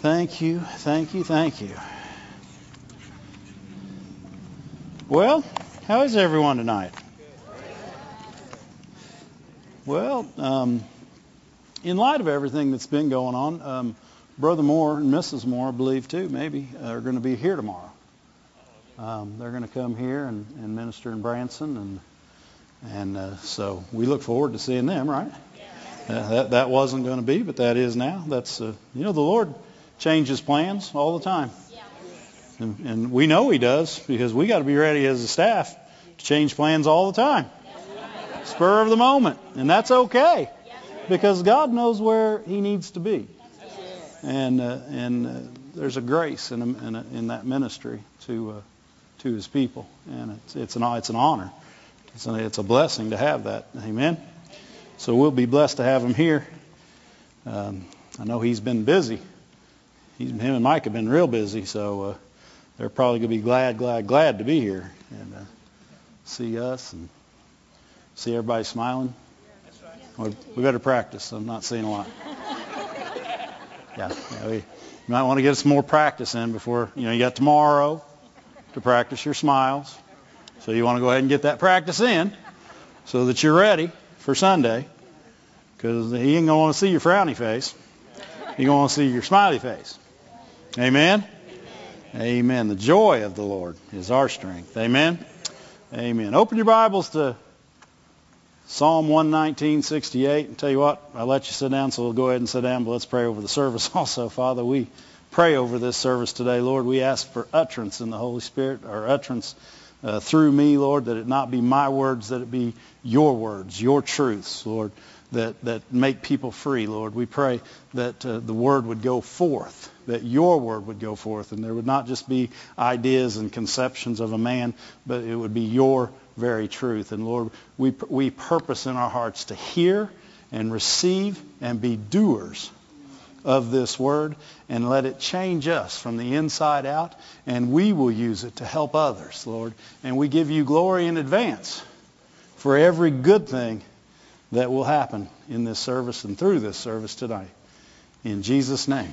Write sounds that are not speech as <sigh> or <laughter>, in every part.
Thank you, thank you, thank you. Well, how is everyone tonight? Well, um, in light of everything that's been going on, um, Brother Moore and Mrs. Moore, I believe too, maybe, are going to be here tomorrow. Um, they're going to come here and, and minister in Branson, and and uh, so we look forward to seeing them. Right? Uh, that that wasn't going to be, but that is now. That's uh, you know the Lord changes plans all the time, and, and we know He does because we got to be ready as a staff to change plans all the time, spur of the moment, and that's okay because God knows where He needs to be, and uh, and uh, there's a grace in a, in, a, in that ministry to uh, to His people, and it's it's an it's an honor, it's a, it's a blessing to have that. Amen. So we'll be blessed to have him here. Um, I know he's been busy. He's, him and Mike have been real busy, so uh, they're probably going to be glad, glad, glad to be here and uh, see us and see everybody smiling. Well, we better practice. I'm not seeing a lot. Yeah, yeah we, might want to get some more practice in before you know you got tomorrow to practice your smiles. So you want to go ahead and get that practice in so that you're ready for Sunday because he ain't going to want to see your frowny face. He's going to want to see your smiley face. Amen? Amen? Amen. The joy of the Lord is our strength. Amen? Amen. Open your Bibles to Psalm 119, 68. And tell you what, I'll let you sit down, so we'll go ahead and sit down, but let's pray over the service <laughs> also. Father, we pray over this service today. Lord, we ask for utterance in the Holy Spirit, or utterance uh, through me, Lord, that it not be my words, that it be your words, your truths, Lord, that, that make people free, Lord. We pray that uh, the word would go forth, that your word would go forth, and there would not just be ideas and conceptions of a man, but it would be your very truth. And Lord, we, we purpose in our hearts to hear and receive and be doers of this word and let it change us from the inside out and we will use it to help others, Lord. And we give you glory in advance for every good thing that will happen in this service and through this service tonight. In Jesus' name.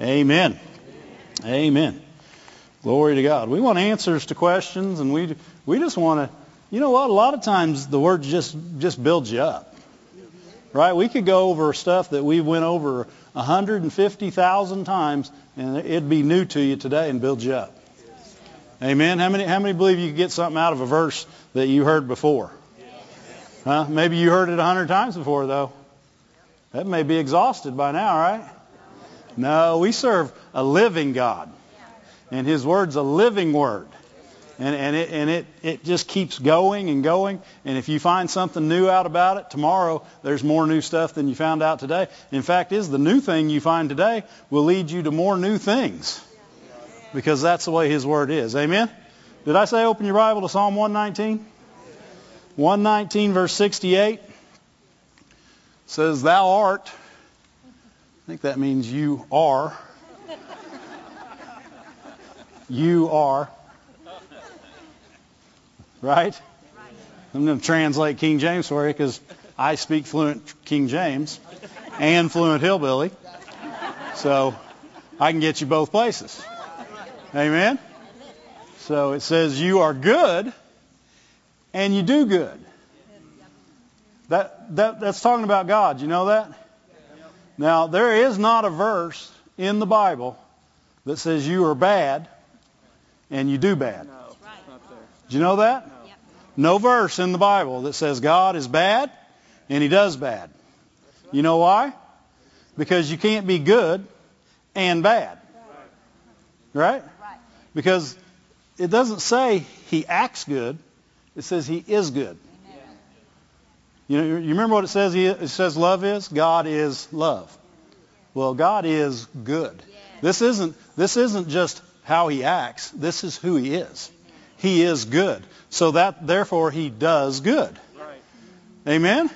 Amen. Amen. Glory to God. We want answers to questions and we we just want to you know what? A lot of times the word just just builds you up right? We could go over stuff that we went over 150,000 times, and it'd be new to you today and build you up. Amen. How many how many believe you could get something out of a verse that you heard before? Huh? Maybe you heard it a hundred times before though. That may be exhausted by now, right? No, we serve a living God. And his word's a living word. And, and, it, and it, it just keeps going and going. And if you find something new out about it, tomorrow there's more new stuff than you found out today. In fact, is the new thing you find today will lead you to more new things. Because that's the way his word is. Amen? Did I say open your Bible to Psalm 119? 119 verse 68 says, Thou art. I think that means you are. You are right? I'm going to translate King James for you because I speak fluent King James and fluent hillbilly. So I can get you both places. Amen? So it says, You are good and you do good. That, that, that's talking about God. You know that? Now, there is not a verse in the Bible that says you are bad and you do bad. Do you know that? No verse in the Bible that says God is bad and he does bad. You know why? Because you can't be good and bad. Right? Because it doesn't say he acts good. It says he is good. You know, you remember what it says? It says love is God is love. Well, God is good. This isn't this isn't just how he acts. This is who he is. He is good. So that therefore he does good. Amen?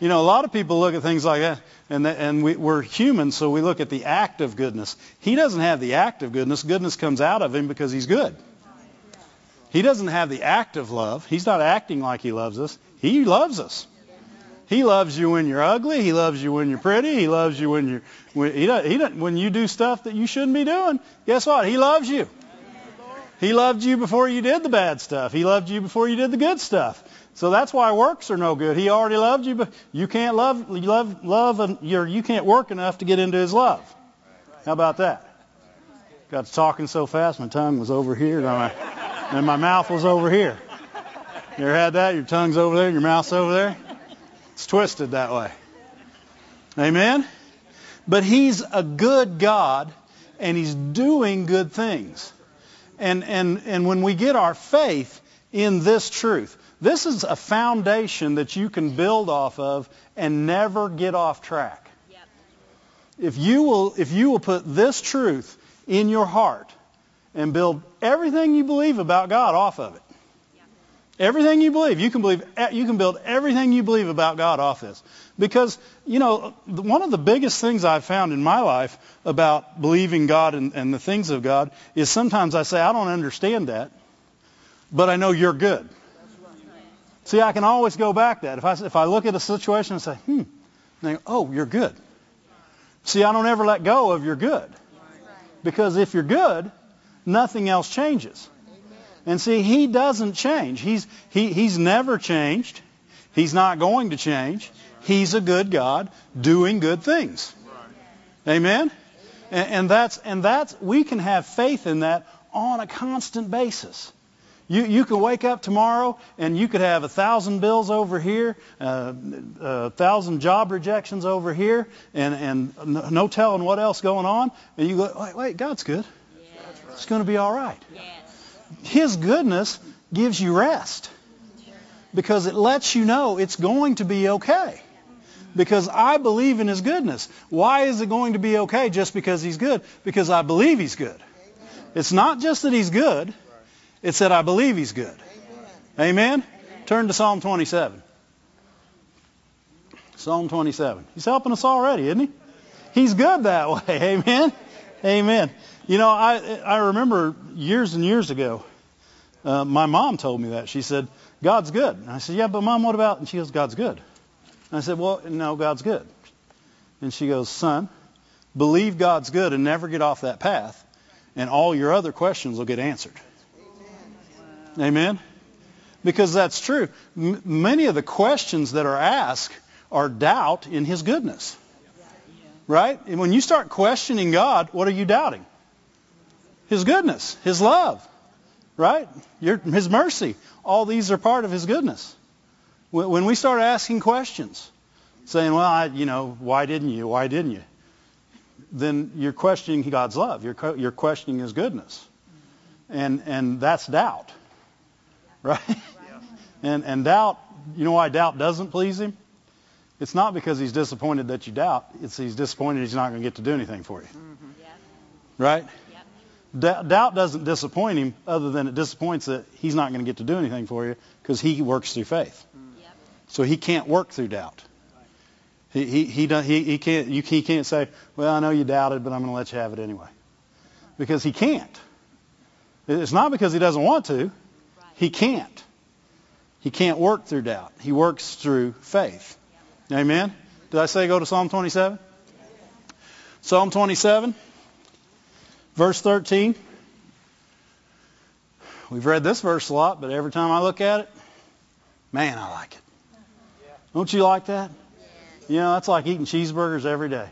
You know, a lot of people look at things like that, and, the, and we, we're human, so we look at the act of goodness. He doesn't have the act of goodness. Goodness comes out of him because he's good. He doesn't have the act of love. He's not acting like he loves us. He loves us. He loves you when you're ugly. He loves you when you're pretty. He loves you when you're when he does, he does, when you do stuff that you shouldn't be doing. Guess what? He loves you. He loved you before you did the bad stuff. He loved you before you did the good stuff. So that's why works are no good. He already loved you, but you can't love love love and you're, you can't work enough to get into his love. How about that? Got to talking so fast, my tongue was over here, and my, and my mouth was over here. You ever had that? Your tongue's over there, your mouth's over there. It's twisted that way. Amen? But he's a good God and he's doing good things. And, and, and when we get our faith in this truth, this is a foundation that you can build off of and never get off track. Yep. If you will, if you will put this truth in your heart and build everything you believe about God off of it, Everything you believe, you can believe, you can build everything you believe about God off this. Because, you know, one of the biggest things I've found in my life about believing God and, and the things of God is sometimes I say, I don't understand that, but I know you're good. See, I can always go back that. If I, if I look at a situation and say, hmm, and go, oh, you're good. See, I don't ever let go of you're good. Because if you're good, nothing else changes. And see, he doesn't change. He's, he, he's never changed. He's not going to change. He's a good God doing good things. Amen? And, and that's, and that's, we can have faith in that on a constant basis. You, you can wake up tomorrow and you could have a thousand bills over here, uh, a thousand job rejections over here, and, and no telling what else going on. And you go, wait, wait God's good. It's going to be all right. His goodness gives you rest because it lets you know it's going to be okay. Because I believe in His goodness. Why is it going to be okay just because He's good? Because I believe He's good. It's not just that He's good, it's that I believe He's good. Amen? Turn to Psalm 27. Psalm 27. He's helping us already, isn't he? He's good that <laughs> way. Amen? Amen. You know, I I remember years and years ago, uh, my mom told me that. She said, "God's good." And I said, "Yeah, but mom, what about?" And she goes, "God's good." And I said, "Well, no, God's good." And she goes, "Son, believe God's good and never get off that path, and all your other questions will get answered." Amen. Amen? Because that's true. M- many of the questions that are asked are doubt in His goodness. Right? And when you start questioning God, what are you doubting? His goodness, His love, right? Your, his mercy. All these are part of His goodness. When, we start asking questions, saying, well, I, you know, why didn't you? Why didn't you? Then you're questioning God's love. You're, you're questioning His goodness. And, and that's doubt, right? And, and doubt, you know why doubt doesn't please Him? It's not because He's disappointed that you doubt. It's He's disappointed He's not going to get to do anything for you. Mm-hmm. Right? Doubt doesn't disappoint him other than it disappoints that he's not going to get to do anything for you because he works through faith. Yep. So he can't work through doubt. He, he, he, he, he, can't, you, he can't say, well, I know you doubted, but I'm going to let you have it anyway. Because he can't. It's not because he doesn't want to. He can't. He can't work through doubt. He works through faith. Amen? Did I say go to Psalm 27? Psalm 27. Verse 13. We've read this verse a lot, but every time I look at it, man, I like it. Don't you like that? You know, that's like eating cheeseburgers every day.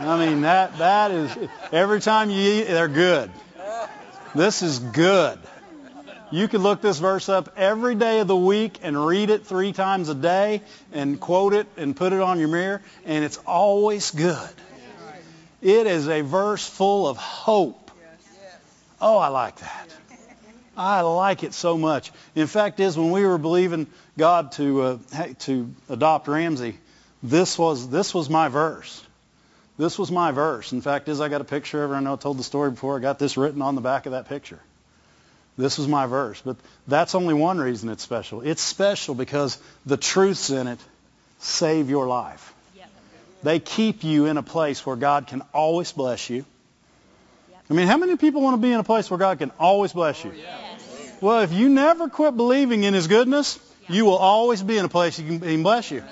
I mean, that that is every time you eat, they're good. This is good. You could look this verse up every day of the week and read it three times a day and quote it and put it on your mirror, and it's always good. It is a verse full of hope. Oh, I like that. I like it so much. In fact, is when we were believing God to uh, to adopt Ramsey, this was this was my verse. This was my verse. In fact, is I got a picture of her. I know I told the story before. I got this written on the back of that picture. This was my verse. But that's only one reason it's special. It's special because the truths in it save your life. They keep you in a place where God can always bless you. I mean, how many people want to be in a place where God can always bless you? Oh, well, if you never quit believing in His goodness, You will always be in a place he can bless you.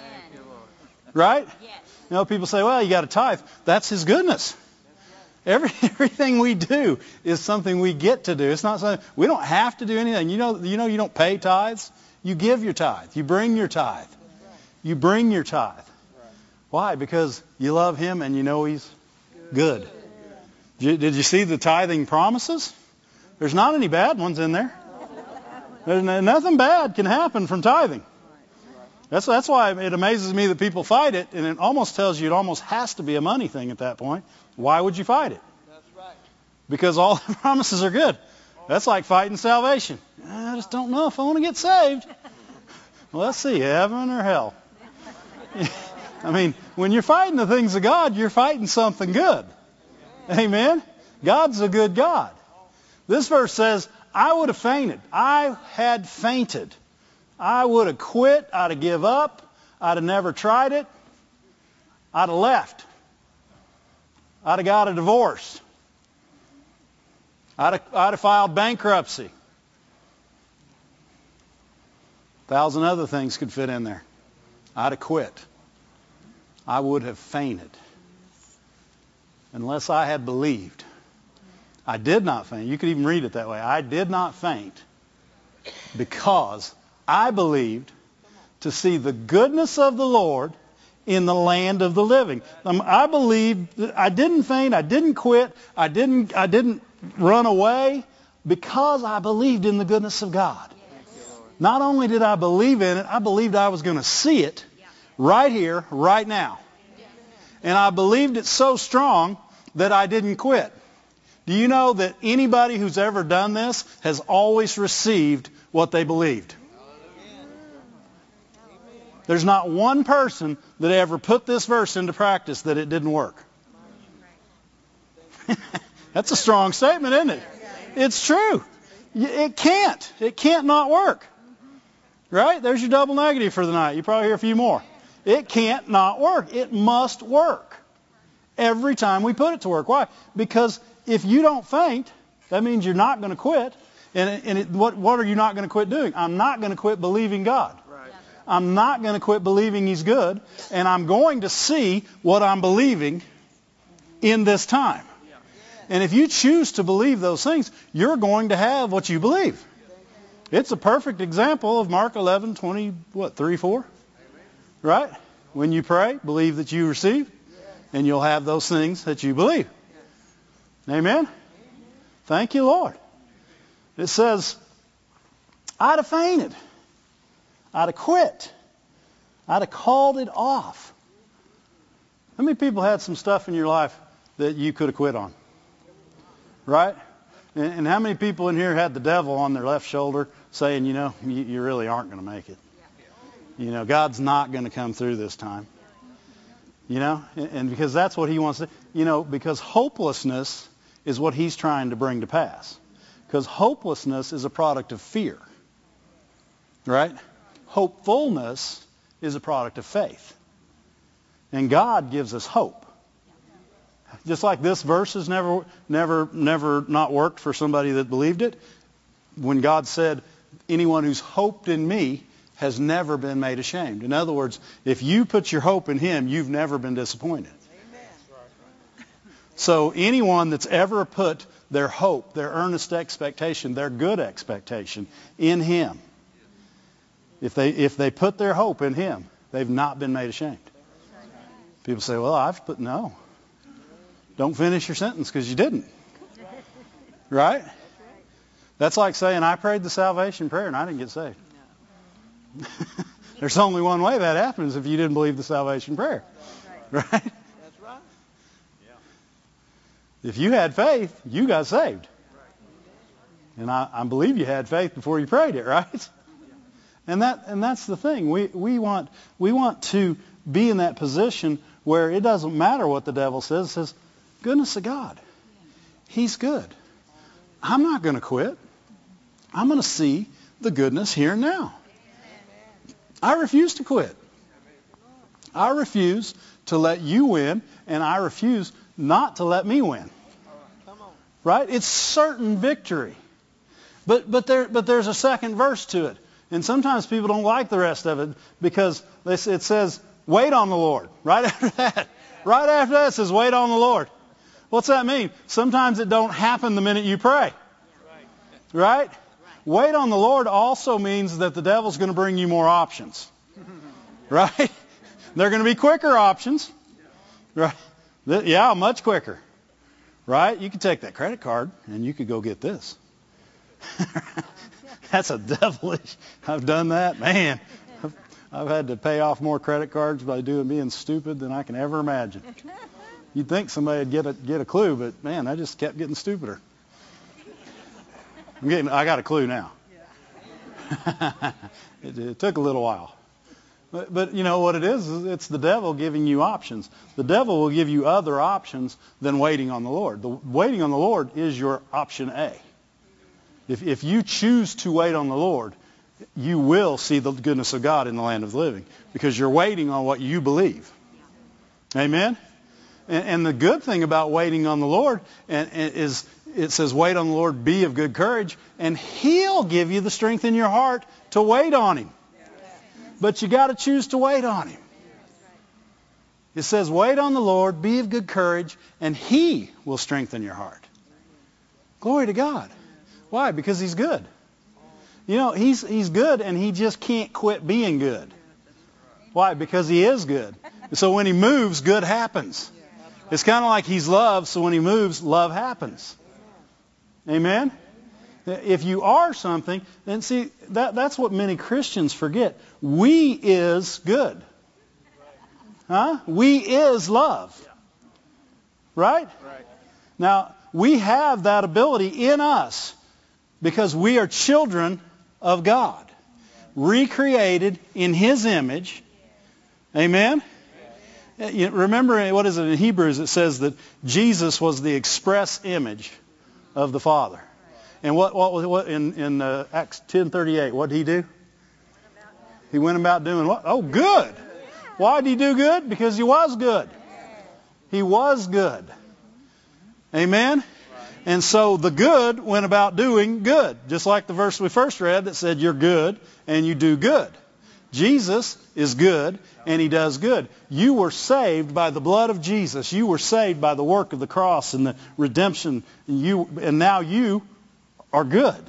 Right? Yes. You know, people say, well, you got to tithe. That's his goodness. Every, <laughs> everything we do is something we get to do. It's not something we don't have to do anything. You know, you know, you don't pay tithes. You give your tithe. You bring your tithe. You bring your tithe. Why? Because you love him and you know he's good. Did you, see the tithing promises? There's not any bad ones in there. There's nothing bad can happen from tithing. That's that's why it amazes me that people fight it, and it almost tells you it almost has to be a money thing at that point. Why would you fight it? Because all <laughs> the promises are good. That's like fighting salvation. I just don't know if I want to get saved. Well, let's see, heaven or hell. <laughs> I mean, when you're fighting the things of God, you're fighting something good. Amen. God's a good God. This verse says, I would have fainted. I had fainted. I would have quit. I'd have give up. I'd have never tried it. I'd have left. I'd have got a divorce. I'd have, I'd have filed bankruptcy. A thousand other things could fit in there. I'd have quit. I would have fainted unless I had believed. I did not faint. You could even read it that way. I did not faint because I believed to see the goodness of the Lord in the land of the living. Um, I believed. I didn't faint. I didn't quit. I didn't. I didn't run away because I believed in the goodness of God. Not only did I believe in it, I believed I was going to see it right here, right now. And I believed it so strong that I didn't quit. Do you know that anybody who's ever done this has always received what they believed? There's not one person that ever put this verse into practice that it didn't work. <laughs> That's a strong statement, isn't it? It's true. It can't. It can't not work. Right? There's your double negative for the night. You probably hear a few more. It can't not work. It must work. Every time we put it to work. Why? Because if you don't faint, that means you're not going to quit. And, and it, what, what are you not going to quit doing? I'm not going to quit believing God. Right. I'm not going to quit believing He's good. And I'm going to see what I'm believing in this time. And if you choose to believe those things, you're going to have what you believe. It's a perfect example of Mark 11, 20, what, 3, 4? Right? When you pray, believe that you receive, and you'll have those things that you believe. Amen? Thank you, Lord. It says, I'd have fainted. I'd have quit. I'd have called it off. How many people had some stuff in your life that you could have quit on? Right? And, how many people in here had the devil on their left shoulder saying, you know, you, really aren't going to make it? You know, God's not going to come through this time. You know, and, because that's what he wants to, you know, because hopelessness is what he's trying to bring to pass. Because hopelessness is a product of fear. Right? Hopefulness is a product of faith. And God gives us hope. Just like this verse has never, never, never not worked for somebody that believed it. When God said, anyone who's hoped in me has never been made ashamed. In other words, if you put your hope in him, you've never been disappointed. Amen. So anyone that's ever put their hope, their earnest expectation, their good expectation in him, if they, if they put their hope in him, they've not been made ashamed. People say, well, I've put, no. Don't finish your sentence because you didn't. <laughs> Right? That's like saying, I prayed the salvation prayer and I didn't get saved. <laughs> There's only one way that happens if you didn't believe the salvation prayer. Right? That's right. If you had faith, you got saved. And I, I believe you had faith before you prayed it, <laughs> right? And that and that's the thing. We we want we want to be in that position where it doesn't matter what the devil says. It says, goodness of God. He's good. I'm not going to quit. I'm going to see the goodness here and now. I refuse to quit. I refuse to let you win, and I refuse not to let me win. Right? It's certain victory. But, but, there, but there's a second verse to it. And sometimes people don't like the rest of it because it says, wait on the Lord. Right <laughs> after that. Right after that says, wait on the Lord. What's that mean? Sometimes it don't happen the minute you pray. Right? Wait on the Lord also means that the devil's going to bring you more options. <laughs> Right? They're going to be quicker options. Right? Yeah, much quicker. Right? You could take that credit card and you could go get this. <laughs> That's a devilish. I've done that. Man, I've, I've had to pay off more credit cards by doing being stupid than I can ever imagine. <laughs> You'd think somebody'd get a get a clue, but man, I just kept getting stupider. I'm getting. I got a clue now. <laughs> it, it took a little while. But, but you know what it is? It's the devil giving you options. The devil will give you other options than waiting on the Lord. The waiting on the Lord is your option A. If, if you choose to wait on the Lord, you will see the goodness of God in the land of the living because you're waiting on what you believe. Amen? And, and the good thing about waiting on the Lord and, and is it says, wait on the Lord, be of good courage, and He'll give you the strength in your heart to wait on Him. But you got to choose to wait on Him. It says, wait on the Lord, be of good courage, and He will strengthen your heart. Glory to God. Why? Because He's good. You know, He's, he's good, and He just can't quit being good. Why? Because He is good. So when He moves, good happens. It's kind of like He's love, so when He moves, love happens. Amen? If you are something, then see, that, that's what many Christians forget. We is good. Huh? We is love. Right? Now, we have that ability in us because we are children of God, recreated in His image. Amen? Remember, what is it in Hebrews? It says that Jesus was the express image of the Father. And what, what, was what in, in uh, Acts 10:38, what did he do? He went about doing what? Oh, good. Why did he do good? Because he was good. He was good. Amen? And so the good went about doing good, just like the verse we first read that said you're good and you do good. Jesus is good and he does good. You were saved by the blood of Jesus. You were saved by the work of the cross and the redemption. And, you, and now you are good.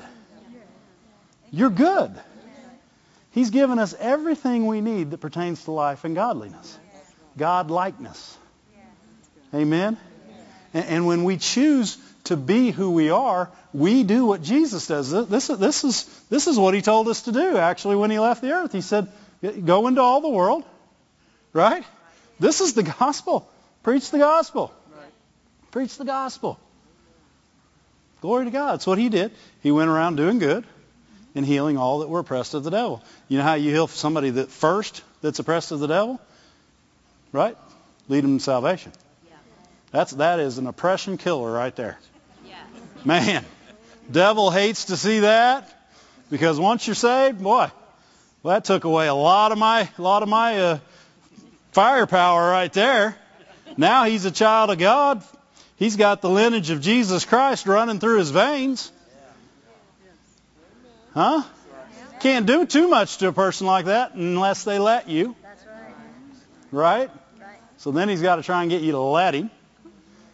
You're good. He's given us everything we need that pertains to life and godliness. God likeness. Amen? And, and when we choose to be who we are, we do what Jesus does. This, this, is, this is what he told us to do, actually, when he left the earth. He said, go into all the world, right? This is the gospel. Preach the gospel. Preach the gospel. Glory to God. That's what he did. He went around doing good and healing all that were oppressed of the devil. You know how you heal somebody that first that's oppressed of the devil? Right? Lead them to salvation. That's that is an oppression killer right there. Man, devil hates to see that because once you're saved, boy, well, that took away a lot of my a lot of my uh, firepower right there. Now he's a child of God. He's got the lineage of Jesus Christ running through his veins. Huh? Can't do too much to a person like that unless they let you. Right? So then he's got to try and get you to let him.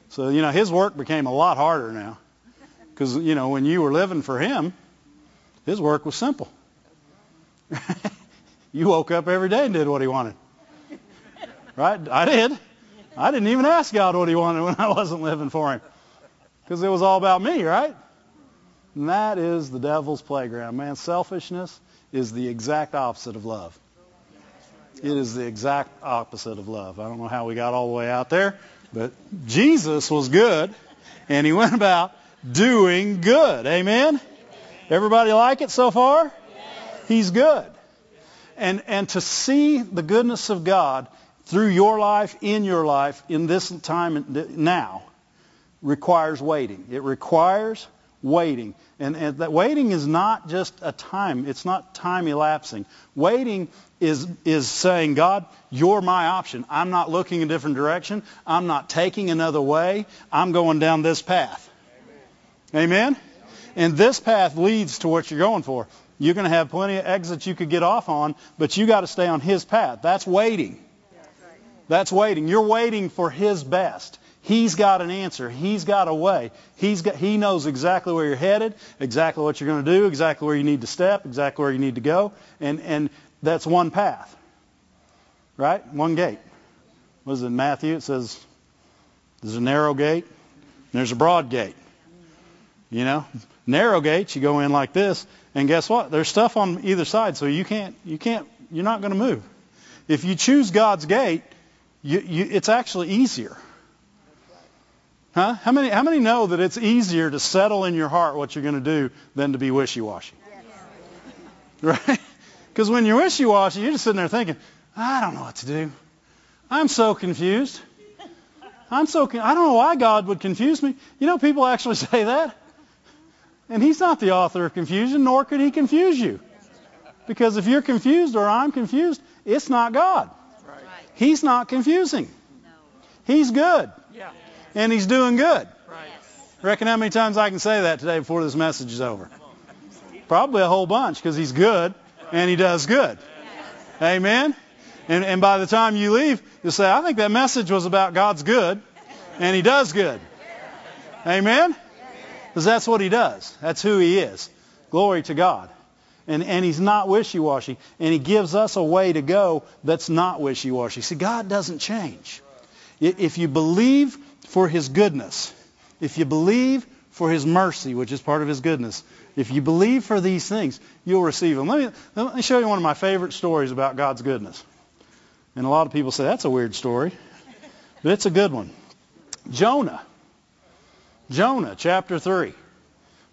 So, you know, his work became a lot harder now. Because, you know, when you were living for him, his work was simple. <laughs> you woke up every day and did what he wanted. Right? I did. I didn't even ask God what he wanted when I wasn't living for him. Because it was all about me, right? And that is the devil's playground. Man, selfishness is the exact opposite of love. It is the exact opposite of love. I don't know how we got all the way out there, but Jesus was good, and he went about doing good. Amen? Everybody like it so far? He's good. And, and to see the goodness of God through your life, in your life, in this time now, requires waiting. It requires waiting. And, and that waiting is not just a time. It's not time elapsing. Waiting is, is saying, God, you're my option. I'm not looking a different direction. I'm not taking another way. I'm going down this path. Amen? And this path leads to what you're going for. You're going to have plenty of exits you could get off on, but you got to stay on his path. That's waiting. That's waiting. You're waiting for his best. He's got an answer. He's got a way. He's got, he knows exactly where you're headed, exactly what you're going to do, exactly where you need to step, exactly where you need to go. And, and that's one path. Right? One gate. What is it Matthew? It says there's a narrow gate and there's a broad gate. You know? Narrow gates, you go in like this, and guess what? There's stuff on either side, so you can't, you can't, you're not going to move. If you choose God's gate, you, you, it's actually easier. Huh? How many, how many know that it's easier to settle in your heart what you're going to do than to be wishy-washy? Right? <laughs> Because when you're wishy-washy, you're just sitting there thinking, I don't know what to do. I'm so confused. I'm so con- I don't know why God would confuse me. You know, people actually <laughs> say that. And he's not the author of confusion, nor could he confuse you. Because if you're confused or I'm confused, it's not God. He's not confusing. He's good. And he's doing good. Reckon how many times I can say that today before this message is over? Probably a whole bunch because he's good and he does good. Amen? And, and by the time you leave, you'll say, I think that message was about God's good and he does good. Amen? Because that's what he does. That's who he is. Glory to God. And, and he's not wishy-washy. And he gives us a way to go that's not wishy-washy. See, God doesn't change. If you believe for his goodness, if you believe for his mercy, which is part of his goodness, if you believe for these things, you'll receive them. Let me, let me show you one of my favorite stories about God's goodness. And a lot of people say, that's a weird story. But it's a good one. Jonah. Jonah, chapter 3.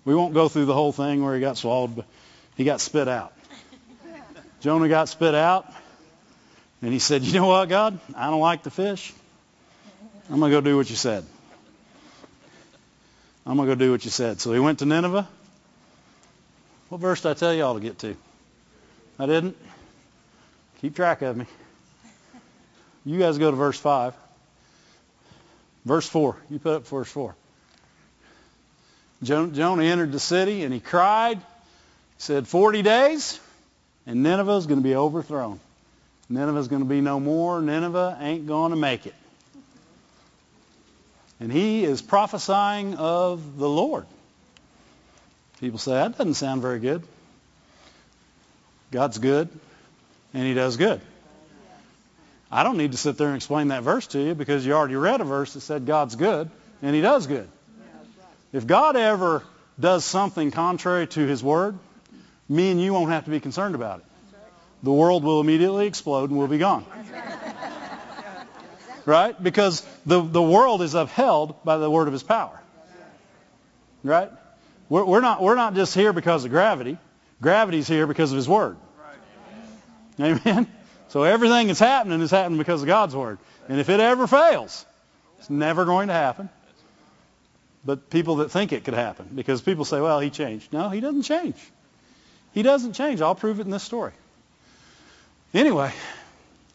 We won't go through the whole thing where he got swallowed, but he got spit out. <laughs> Jonah got spit out, and he said, You know what, God? I don't like the fish. I'm going to go do what you said. I'm going to go do what you said. So he went to Nineveh. What verse did I tell y'all to get to? I didn't? Keep track of me. You guys go to verse 5. Verse 4. You put up verse 4. Jonah entered the city and he cried. He said, 40 days and Nineveh is going to be overthrown. Nineveh is going to be no more. Nineveh ain't going to make it. And he is prophesying of the Lord. People say, that doesn't sound very good. God's good, and he does good. I don't need to sit there and explain that verse to you because you already read a verse that said God's good, and he does good. If God ever does something contrary to his word, me and you won't have to be concerned about it. The world will immediately explode and we'll be gone. Right? Because the, the world is upheld by the word of his power. Right? We're, we're, not, we're not just here because of gravity. Gravity's here because of his word. Amen? So everything that's happening is happening because of God's word. And if it ever fails, it's never going to happen. But people that think it could happen, because people say, well, he changed. No, he doesn't change. He doesn't change. I'll prove it in this story. Anyway,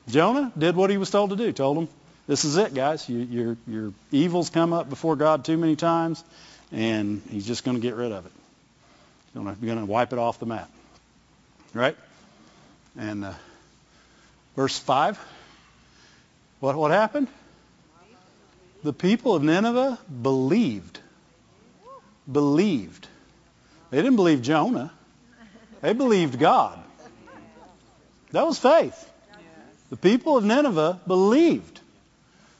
Jonah did what he was told to do. Told him, this is it, guys. You, your, your evil's come up before God too many times, and he's just going to get rid of it. He's going to wipe it off the map. Right? And uh, verse 5, what, what happened? The people of Nineveh believed. Believed. They didn't believe Jonah. They believed God. That was faith. The people of Nineveh believed.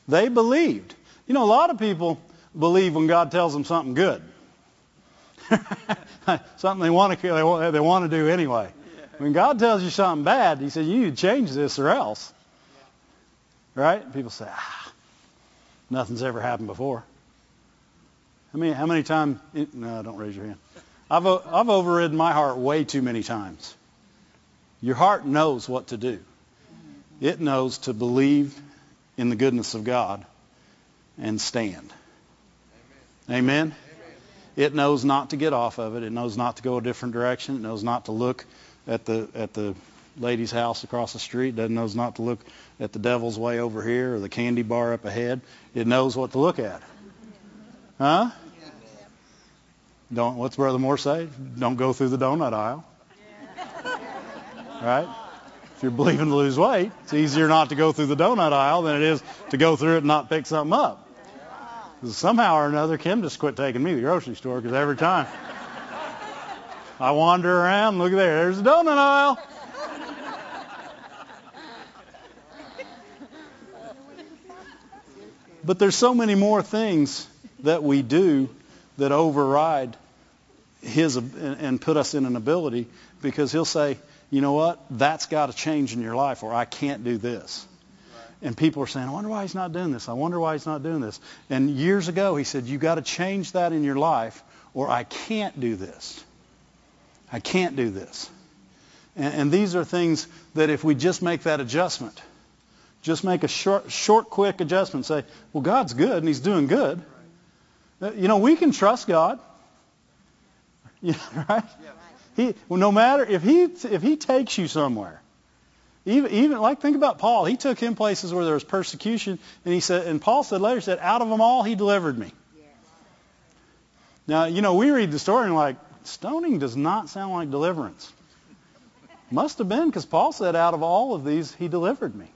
They believed. You know, a lot of people believe when God tells them something good. <laughs> something they want to they want to do anyway. When God tells you something bad, He says you need to change this or else. Right? People say, ah, nothing's ever happened before. I mean, how many times? No, don't raise your hand. I've I've overridden my heart way too many times. Your heart knows what to do. It knows to believe in the goodness of God and stand. Amen. Amen. It knows not to get off of it. It knows not to go a different direction. It knows not to look at the at the lady's house across the street. doesn't knows not to look at the devil's way over here or the candy bar up ahead. It knows what to look at. Huh? Don't what's Brother Moore say? Don't go through the donut aisle. <laughs> right? If you're believing to lose weight, it's easier not to go through the donut aisle than it is to go through it and not pick something up. Somehow or another, Kim just quit taking me to the grocery store because every time I wander around, look there, there's the donut aisle. But there's so many more things that we do that override his and put us in an ability because he'll say, you know what, that's got to change in your life or I can't do this. And people are saying, I wonder why he's not doing this. I wonder why he's not doing this. And years ago, he said, you've got to change that in your life or I can't do this. I can't do this. And, and these are things that if we just make that adjustment, just make a short, short, quick adjustment, say, well, God's good and he's doing good. Uh, you know, we can trust God. <laughs> Yeah, right? He, well, no matter if he if he takes you somewhere, even even like think about Paul. He took him places where there was persecution, and he said, and Paul said later said, out of them all, he delivered me. Now you know we read the story and like stoning does not sound like deliverance. Must have been because Paul said, out of all of these, he delivered me.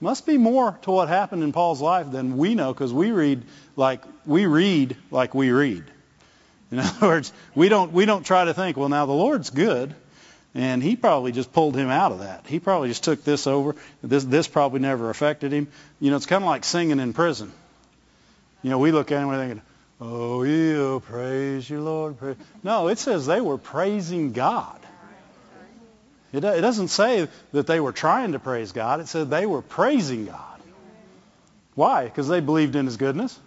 Must be more to what happened in Paul's life than we know because we read like we read like we read. In <laughs> other words, we don't we don't try to think, well now the Lord's good and he probably just pulled him out of that. He probably just took this over. This this probably never affected him. You know, it's kind of like singing in prison. You know, we look at him and we're thinking, "Oh, you praise you, Lord." Praise. No, it says they were praising God. It, it doesn't say that they were trying to praise God. It said they were praising God. Why? Because they believed in His goodness.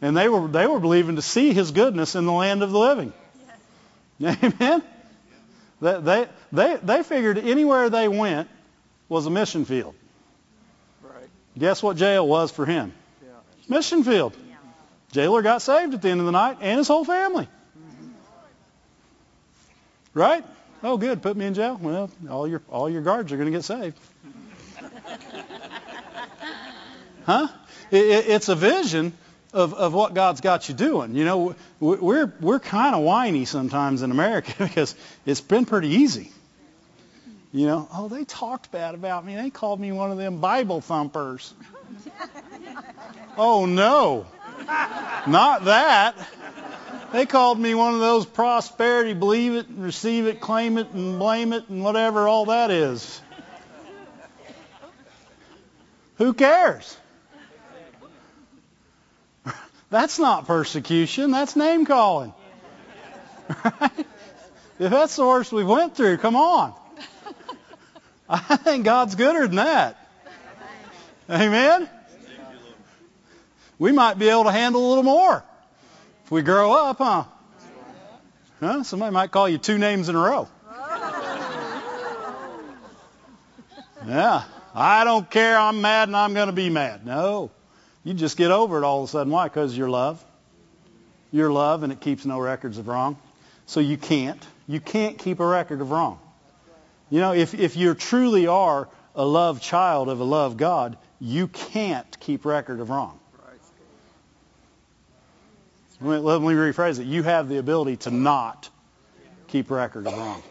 And they were, they were believing to see His goodness in the land of the living. Yes. Amen? They, they, they, they figured anywhere they went was a mission field. Right. Guess what jail was for him? Yeah. Mission field. Yeah. Jailer got saved at the end of the night and his whole family. Mm-hmm. Right? Oh, good. Put me in jail. Well, all your all your guards are going to get saved. <laughs> huh? It, it, it's a vision of, of what God's got you doing. You know, we're we're kind of whiny sometimes in America <laughs> because it's been pretty easy. You know, oh, they talked bad about me. They called me one of them Bible thumpers. <laughs> oh no, not that. They called me one of those prosperity, believe it, and receive it, claim it, and blame it, and whatever all that is. Who cares? <laughs> That's not persecution. That's name calling. Right? <laughs> If that's the worst we've went through, come on. <laughs> I think God's gooder than that. Amen? We might be able to handle a little more. If we grow up, huh? Huh? Somebody might call you two names in a row. Yeah. I don't care. I'm mad and I'm going to be mad. No. You just get over it all of a sudden. Why? Because you're love. You're love and it keeps no records of wrong. So you can't. You can't keep a record of wrong. You know, if, if you truly are a love child of a love God, you can't keep record of wrong. Let me, let me rephrase it. You have the ability to not keep record of wrong.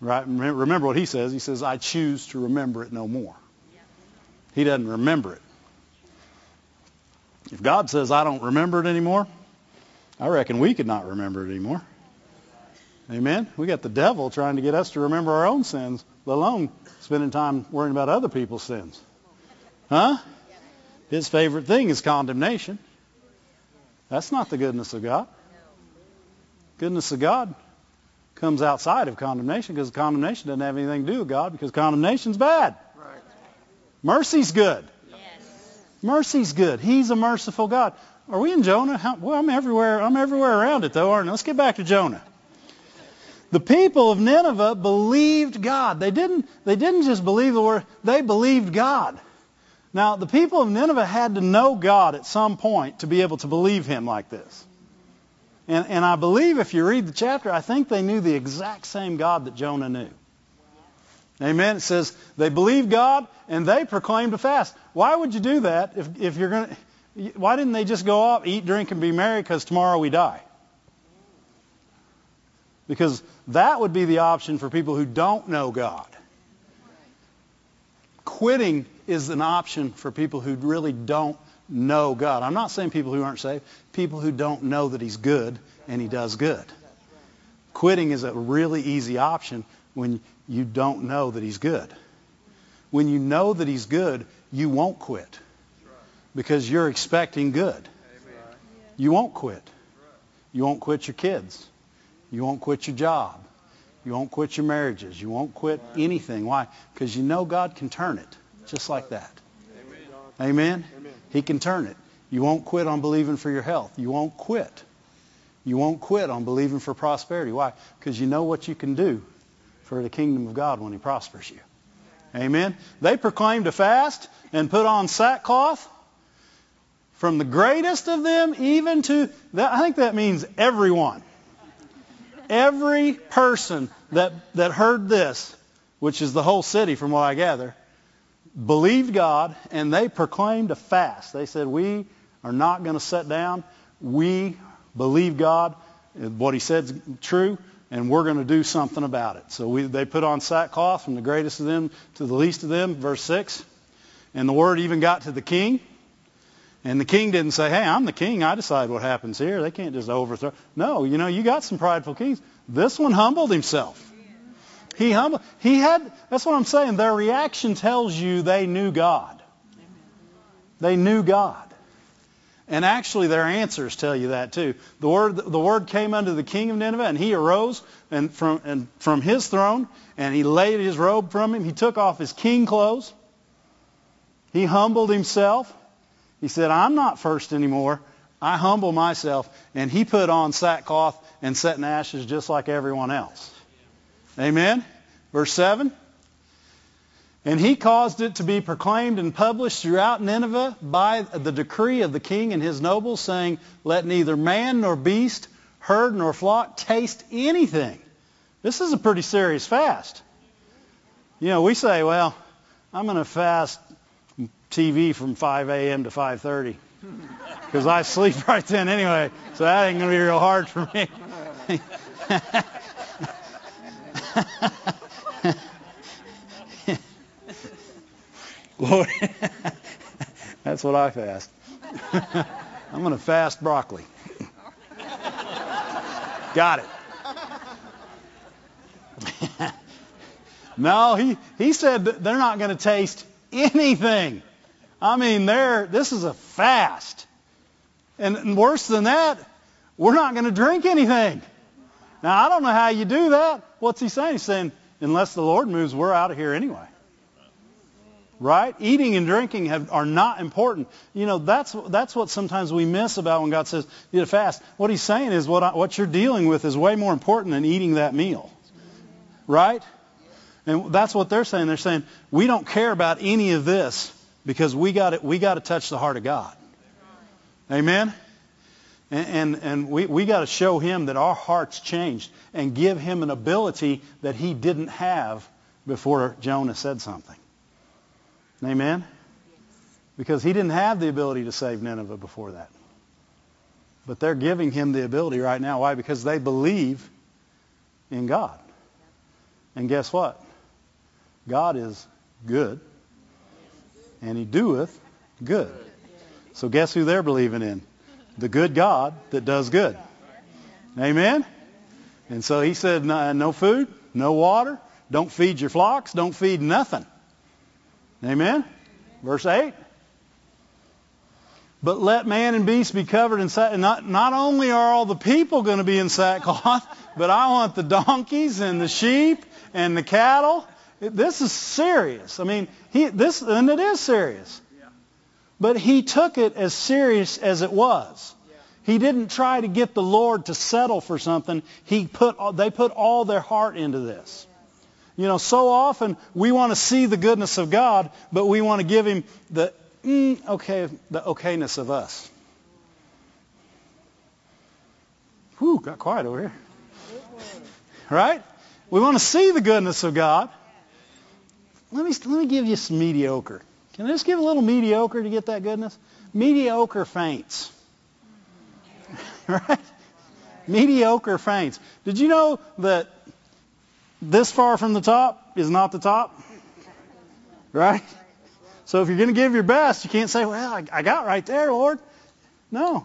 Right? Remember what he says. He says, I choose to remember it no more. He doesn't remember it. If God says, I don't remember it anymore, I reckon we could not remember it anymore. Amen? We got the devil trying to get us to remember our own sins, let alone spending time worrying about other people's sins. Huh? His favorite thing is condemnation. That's not the goodness of God. Goodness of God comes outside of condemnation because condemnation doesn't have anything to do with God because condemnation's bad. Right. Mercy's good. Yes. Mercy's good. He's a merciful God. Are we in Jonah? How, well, I'm everywhere. I'm everywhere around it though, aren't I? Let's get back to Jonah. The people of Nineveh believed God. They didn't. They didn't just believe the word. They believed God. Now, the people of Nineveh had to know God at some point to be able to believe him like this. And, and I believe if you read the chapter, I think they knew the exact same God that Jonah knew. Amen. It says they believed God and they proclaimed a fast. Why would you do that if, if you're going to, why didn't they just go off, eat, drink, and be merry because tomorrow we die? Because that would be the option for people who don't know God. Quitting is an option for people who really don't know God. I'm not saying people who aren't saved, people who don't know that he's good and he does good. Quitting is a really easy option when you don't know that he's good. When you know that he's good, you won't quit because you're expecting good. You won't quit. You won't quit your kids. You won't quit your job. You won't quit your marriages. You won't quit anything. Why? Because you know God can turn it just like that. Amen? Amen? He can turn it. You won't quit on believing for your health. You won't quit. You won't quit on believing for prosperity. Why? Because you know what you can do for the kingdom of God when he prospers you. Amen. They proclaimed a fast and put on sackcloth from the greatest of them even to that, I think that means everyone. Every person that that heard this, which is the whole city from what I gather, believed God and they proclaimed a fast. They said, "We are not going to sit down. We believe God. What he said is true and we're going to do something about it. So we, they put on sackcloth from the greatest of them to the least of them, verse 6. And the word even got to the king. And the king didn't say, hey, I'm the king. I decide what happens here. They can't just overthrow. No, you know, you got some prideful kings. This one humbled himself. He humbled. He had, that's what I'm saying. Their reaction tells you they knew God. They knew God. And actually, their answers tell you that too. The word, the word came unto the king of Nineveh, and he arose and from, and from his throne, and he laid his robe from him. He took off his king clothes. He humbled himself. He said, I'm not first anymore. I humble myself. And he put on sackcloth and set in ashes just like everyone else. Amen? Verse 7. And he caused it to be proclaimed and published throughout Nineveh by the decree of the king and his nobles, saying, Let neither man nor beast, herd nor flock taste anything. This is a pretty serious fast. You know, we say, well, I'm going to fast TV from 5 a.m. to 5.30 because I sleep <laughs> right then anyway, so that ain't going to be real hard for me. <laughs> <laughs> Lord, <laughs> that's what I fast. <laughs> I'm going to fast broccoli. Got it. no, he, he said they're not going to taste anything. I mean, they're, this is a fast. And worse than that, we're not going to drink anything. Now, I don't know how you do that. What's he saying? He's saying, unless the Lord moves, we're out of here anyway. Right? Eating and drinking have, are not important. You know, that's, that's what sometimes we miss about when God says, you fast. What he's saying is what, I, what you're dealing with is way more important than eating that meal. Right? And that's what they're saying. They're saying, we don't care about any of this because we got we got to touch the heart of God. Amen? And, and, and we, we got to show him that our hearts changed and give him an ability that he didn't have before Jonah said something. Amen? Because he didn't have the ability to save Nineveh before that. But they're giving him the ability right now. Why? Because they believe in God. And guess what? God is good. And he doeth good. So guess who they're believing in? The good God that does good. Amen? And so he said, no food, no water, don't feed your flocks, don't feed nothing. Amen? Verse 8. But let man and beast be covered in sackcloth. Not, not only are all the people going to be in sackcloth, <laughs> but I want the donkeys and the sheep and the cattle. This is serious. I mean, he, this, and it is serious. But he took it as serious as it was. He didn't try to get the Lord to settle for something. He put, they put all their heart into this. You know, so often we want to see the goodness of God, but we want to give him the mm, okay, the okayness of us. Whew, got quiet over here. Right? We want to see the goodness of God. Let me let me give you some mediocre. Can I just give a little mediocre to get that goodness? Mediocre faints. <laughs> right? Mediocre faints. Did you know that this far from the top is not the top? Right? So if you're going to give your best, you can't say, well, I, I got right there, Lord. No.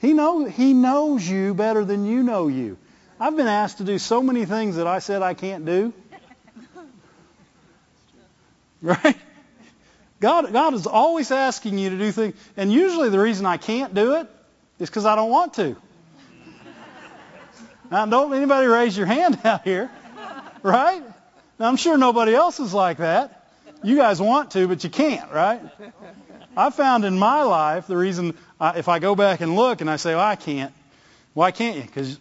He, know, he knows you better than you know you. I've been asked to do so many things that I said I can't do. <laughs> Right? God, God is always asking you to do things. And usually the reason I can't do it is because I don't want to. Now, don't anybody raise your hand <laughs> out here. Right? Now, I'm sure nobody else is like that. You guys want to, but you can't, right? I found in my life the reason I, if I go back and look and I say, well, I can't. Why can't you? Because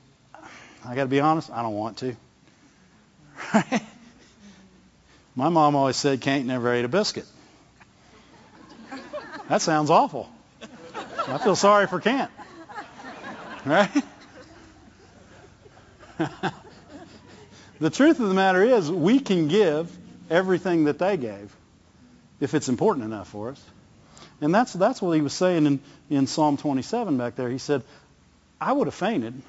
I got to be honest, I don't want to. <laughs> Right? My mom always said, Kent never ate a biscuit. That sounds awful. I feel sorry for Kent. Right? <laughs> the truth of the matter is, we can give everything that they gave if it's important enough for us. And that's that's what he was saying in, in Psalm 27 back there. He said, I would have fainted,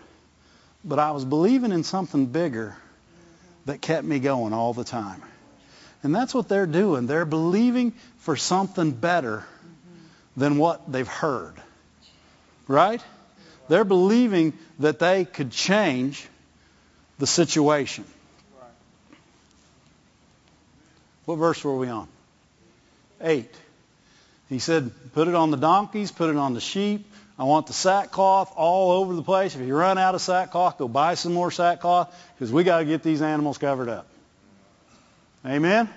but I was believing in something bigger that kept me going all the time. And that's what they're doing. They're believing for something better than what they've heard. Right? They're believing that they could change the situation. What verse were we on? Eight. He said, put it on the donkeys, put it on the sheep. I want the sackcloth all over the place. If you run out of sackcloth, go buy some more sackcloth because we got to get these animals covered up. Amen?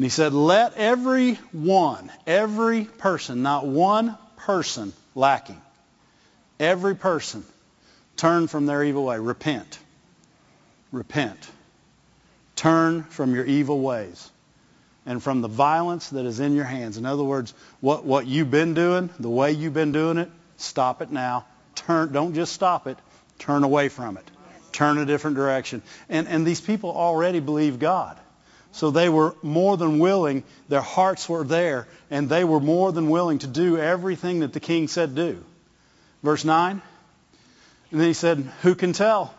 And he said, let every one, every person, not one person lacking, every person turn from their evil way. Repent. Repent. Turn from your evil ways and from the violence that is in your hands. In other words, what, what you've been doing, the way you've been doing it, stop it now. Turn, don't just stop it. Turn away from it. Turn a different direction. And, and these people already believe God. So they were more than willing, their hearts were there, and they were more than willing to do everything that the king said do. Verse 9. And then he said, Who can tell?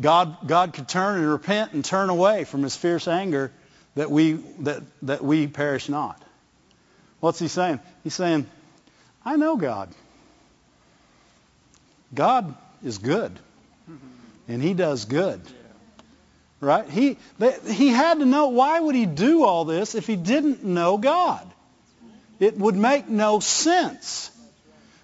God, God could turn and repent and turn away from his fierce anger that we, that, that we perish not. What's he saying? He's saying, I know God. God is good. And he does good. Right? He, they, he had to know why would he do all this if he didn't know God? It would make no sense.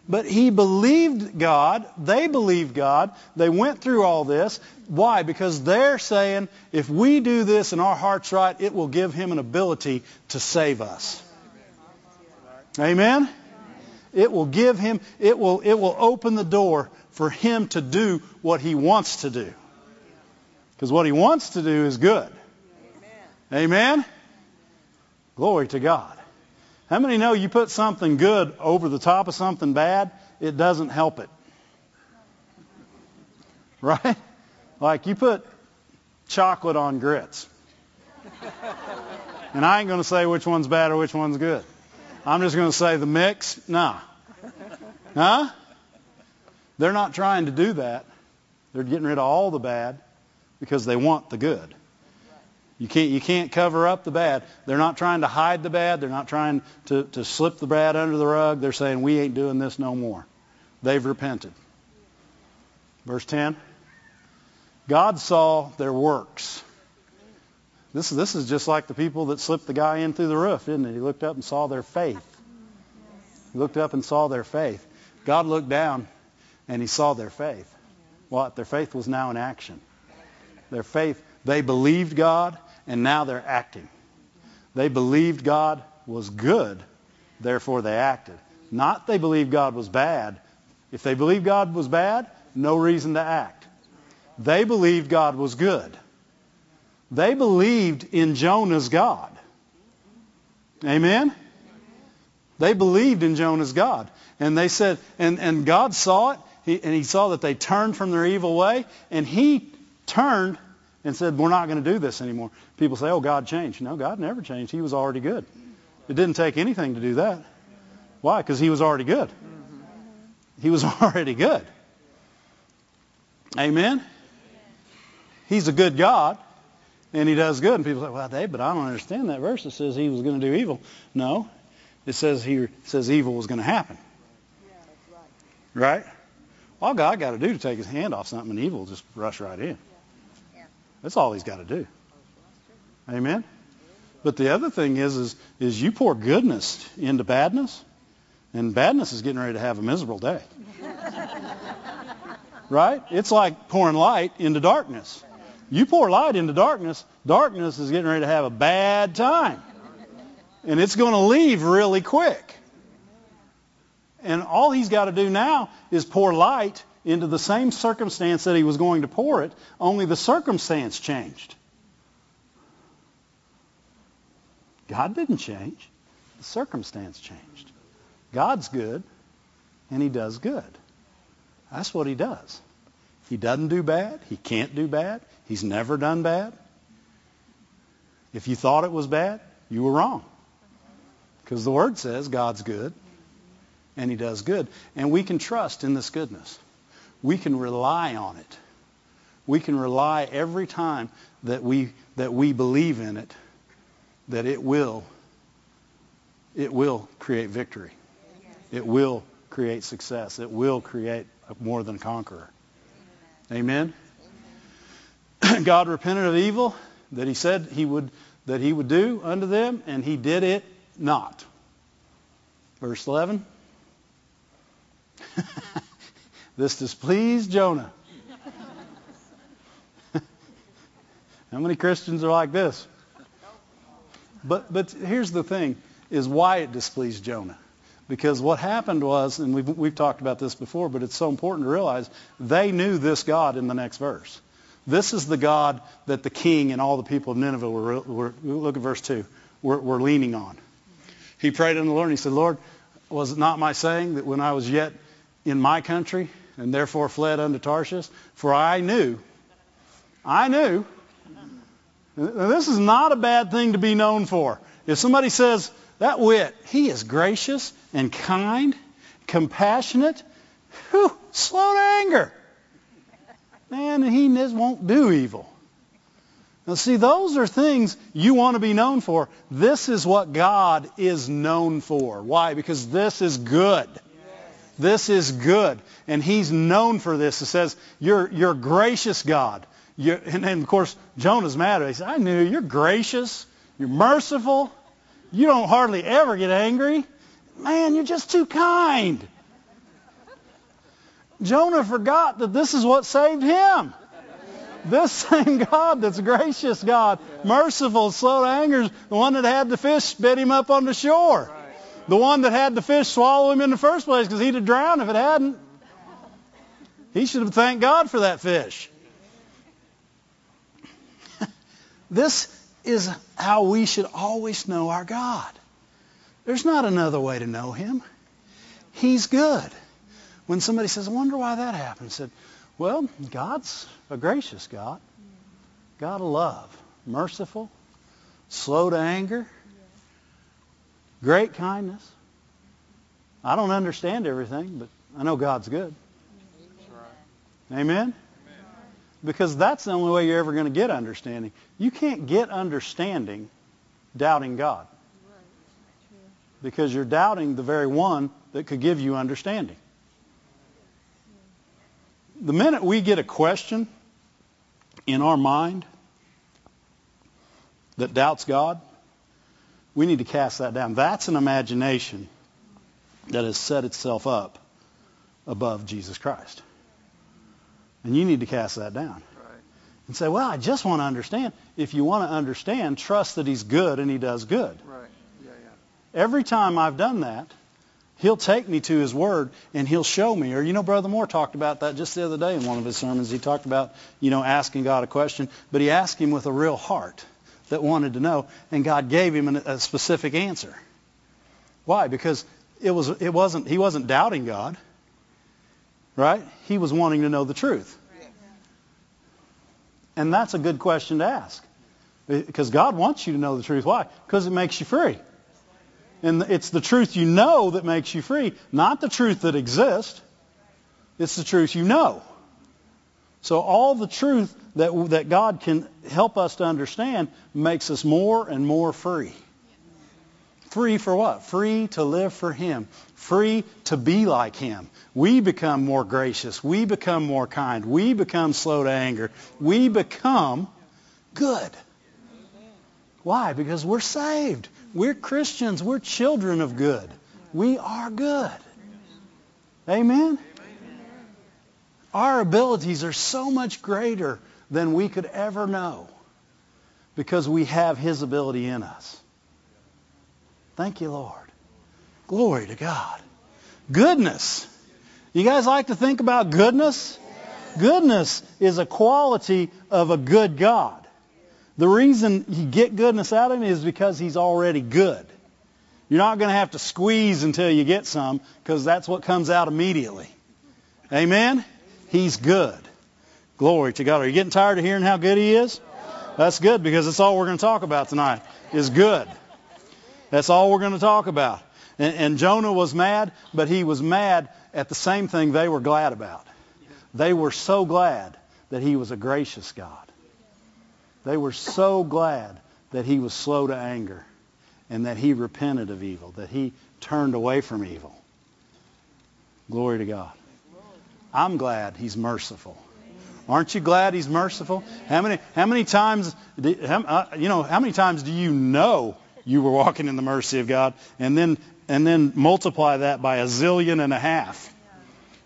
But he believed God. They believed God. They went through all this. Why? Because they're saying, if we do this and our heart's right, it will give him an ability to save us. Amen? It will give him, it will, it will open the door for him to do what he wants to do. Because what he wants to do is good. Amen? Amen? Glory to God. How many know you put something good over the top of something bad, it doesn't help it? Right? Like you put chocolate on grits. And I ain't going to say which one's bad or which one's good. I'm just going to say the mix, nah. Huh? They're not trying to do that. They're getting rid of all the bad because they want the good. You can't, you can't cover up the bad. They're not trying to hide the bad. They're not trying to, to slip the bad under the rug. They're saying, we ain't doing this no more. They've repented. Verse 10. God saw their works. This, this is just like the people that slipped the guy in through the roof, isn't it? He looked up and saw their faith. He looked up and saw their faith. God looked down and he saw their faith. What? Their faith was now in action. Their faith, they believed God and now they're acting. They believed God was good, therefore they acted. Not they believed God was bad. If they believed God was bad, no reason to act. They believed God was good. They believed in Jonah's God. Amen? They believed in Jonah's God. And they said, and, and God saw it, he, and he saw that they turned from their evil way, and he turned and said, We're not going to do this anymore. People say, Oh, God changed. No, God never changed. He was already good. It didn't take anything to do that. Why? Because he was already good. He was <laughs> already good. Amen? He's a good God, and he does good. And people say, well, Dave, but I don't understand that verse. It says he was going to do evil. No, it says he says evil was going to happen. Right? All God got to do to take his hand off something, and evil will just rush right in. That's all he's got to do. Amen? But the other thing is, is, is you pour goodness into badness, and badness is getting ready to have a miserable day. <laughs> right? It's like pouring light into darkness. You pour light into darkness, darkness is getting ready to have a bad time. And it's going to leave really quick. And all he's got to do now is pour light into the same circumstance that he was going to pour it, only the circumstance changed. God didn't change. The circumstance changed. God's good, and he does good. That's what he does. He doesn't do bad. He can't do bad. He's never done bad. If you thought it was bad, you were wrong. Because the Word says God's good, and he does good. And we can trust in this goodness. We can rely on it. We can rely every time that we, that we believe in it that it will it will create victory. It will create success. It will create more than conqueror. Amen. <clears throat> God repented of evil that he said he would that he would do unto them and he did it not. Verse 11. <laughs> this displeased Jonah. <laughs> How many Christians are like this? But, but here's the thing, is why it displeased Jonah. Because what happened was, and we've, we've talked about this before, but it's so important to realize, they knew this God in the next verse. This is the God that the king and all the people of Nineveh were, were look at verse 2, were, were leaning on. He prayed unto the Lord and he said, Lord, was it not my saying that when I was yet in my country and therefore fled unto Tarshish? For I knew, I knew this is not a bad thing to be known for. If somebody says, that wit, he is gracious and kind, compassionate, whew, slow to anger. Man, he won't do evil. Now, see, those are things you want to be known for. This is what God is known for. Why? Because this is good. This is good. And he's known for this. It says, you're, you're gracious God. You, and, and, of course, Jonah's mad. He says, I knew you're gracious. You're merciful. You don't hardly ever get angry. Man, you're just too kind. Jonah forgot that this is what saved him. This same God that's gracious God, merciful, slow to anger, the one that had the fish spit him up on the shore. The one that had the fish swallow him in the first place because he'd have drowned if it hadn't. He should have thanked God for that fish. <laughs> This is how we should always know our God. There's not another way to know him. He's good. When somebody says, I wonder why that happened, I said, well, God's a gracious God. God of love, merciful, slow to anger, great kindness. I don't understand everything, but I know God's good. Amen? Because that's the only way you're ever going to get understanding. You can't get understanding doubting God. Because you're doubting the very one that could give you understanding. The minute we get a question in our mind that doubts God, we need to cast that down. That's an imagination that has set itself up above Jesus Christ. And you need to cast that down. Right. And say, well, I just want to understand. If you want to understand, trust that he's good and he does good. Right. Yeah, yeah. Every time I've done that, he'll take me to his word and he'll show me. Or, you know, Brother Moore talked about that just the other day in one of his sermons. He talked about, you know, asking God a question, but he asked him with a real heart that wanted to know, and God gave him a specific answer. Why? Because it was it wasn't he wasn't doubting God. Right? He was wanting to know the truth. And that's a good question to ask. Because God wants you to know the truth. Why? Because it makes you free. And it's the truth you know that makes you free, not the truth that exists. It's the truth you know. So all the truth that, that God can help us to understand makes us more and more free. Free for what? Free to live for Him. Free to be like Him. We become more gracious. We become more kind. We become slow to anger. We become good. Why? Because we're saved. We're Christians. We're children of good. We are good. Amen? Our abilities are so much greater than we could ever know because we have His ability in us. Thank you, Lord. Glory to God. Goodness. You guys like to think about goodness? Goodness is a quality of a good God. The reason you get goodness out of him is because he's already good. You're not going to have to squeeze until you get some because that's what comes out immediately. Amen? He's good. Glory to God. Are you getting tired of hearing how good he is? That's good because that's all we're going to talk about tonight is good. That's all we're going to talk about. And, and Jonah was mad, but he was mad at the same thing they were glad about. They were so glad that he was a gracious God. They were so glad that he was slow to anger and that he repented of evil, that he turned away from evil. Glory to God. I'm glad he's merciful. Aren't you glad he's merciful? How many how many times do, how, uh, you know how many times do you know you were walking in the mercy of God and then and then multiply that by a zillion and a half.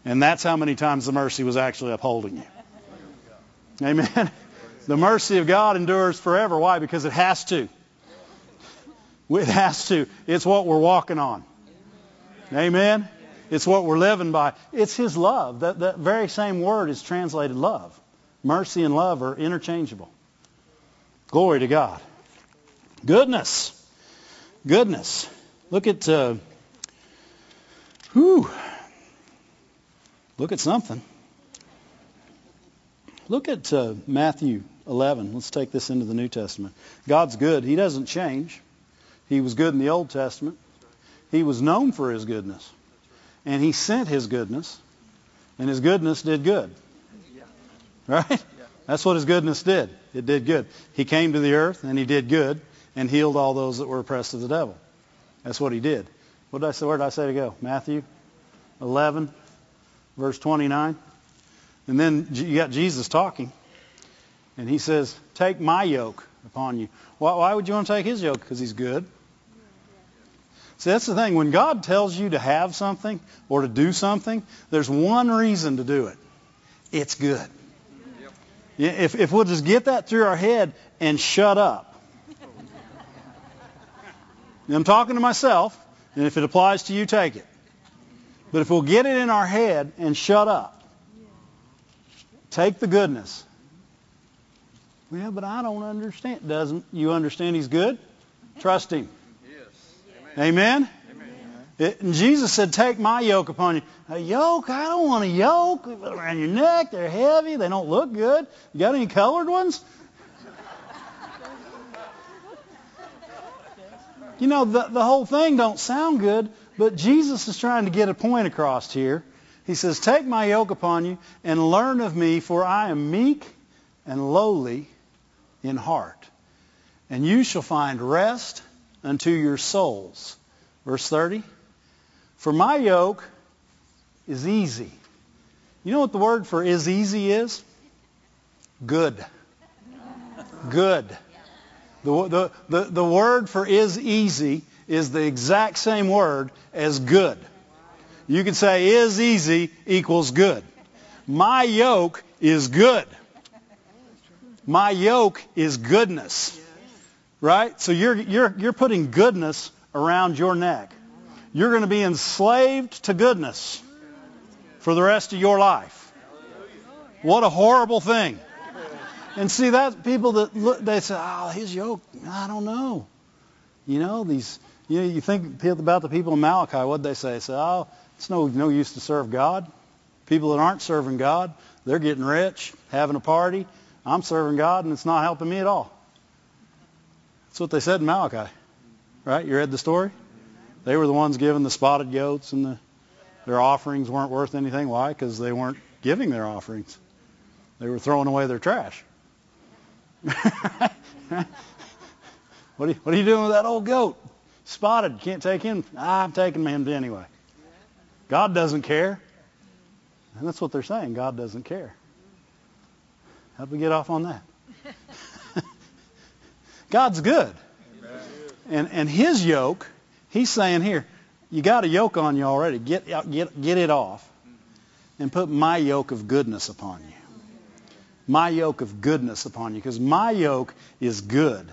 And that's how many times the mercy was actually upholding you. Amen. <laughs> The mercy of God endures forever. Why? Because it has to. It has to. It's what we're walking on. Amen. It's what we're living by. It's His love. That, that very same word is translated love. Mercy and love are interchangeable. Glory to God. Goodness. Goodness. Look at, uh, whew, look at something. Look at uh, Matthew 11. Let's take this into the New Testament. God's good. He doesn't change. He was good in the Old Testament. He was known for his goodness. And he sent his goodness. And his goodness did good. Right? That's what his goodness did. It did good. He came to the earth and he did good and healed all those that were oppressed of the devil. That's what he did. What did I say? Where did I say to go? Matthew 11, verse 29. And then you got Jesus talking, and he says, "Take my yoke upon you." Why, why would you want to take his yoke? Because he's good. See, that's the thing. When God tells you to have something or to do something, there's one reason to do it. It's good. If, if we'll just get that through our head and shut up, I'm talking to myself, and if it applies to you, take it. But if we'll get it in our head and shut up, take the goodness. Well, but I don't understand. Doesn't you understand He's good? Trust Him. Amen. It, and Jesus said, "Take my yoke upon you." A yoke? I don't want a yoke around your neck. They're heavy. They don't look good. You got any colored ones? You know, the, the whole thing don't sound good, but Jesus is trying to get a point across here. He says, Take my yoke upon you and learn of me, for I am meek and lowly in heart. And you shall find rest unto your souls. Verse 30. For my yoke is easy. You know what the word for is easy is? Good. Good. The, the, the, the word for is easy is the exact same word as good. You can say is easy equals good. My yoke is good. My yoke is goodness. Right? So you're, you're, you're putting goodness around your neck. You're going to be enslaved to goodness for the rest of your life. What a horrible thing. And see that people that look, they say, "Oh, his yoke." I don't know. You know these. You know, you think about the people in Malachi. What they say? They say, "Oh, it's no no use to serve God." People that aren't serving God, they're getting rich, having a party. I'm serving God, and it's not helping me at all. That's what they said in Malachi, right? You read the story. They were the ones giving the spotted goats, and the, their offerings weren't worth anything. Why? Because they weren't giving their offerings. They were throwing away their trash. <laughs> what, are you, what are you doing with that old goat? Spotted. Can't take him. I'm taking him anyway. God doesn't care. And that's what they're saying. God doesn't care. How'd we get off on that? <laughs> God's good. And and his yoke, he's saying here, you got a yoke on you already. Get get get it off. And put my yoke of goodness upon you. My yoke of goodness upon you. Because my yoke is good.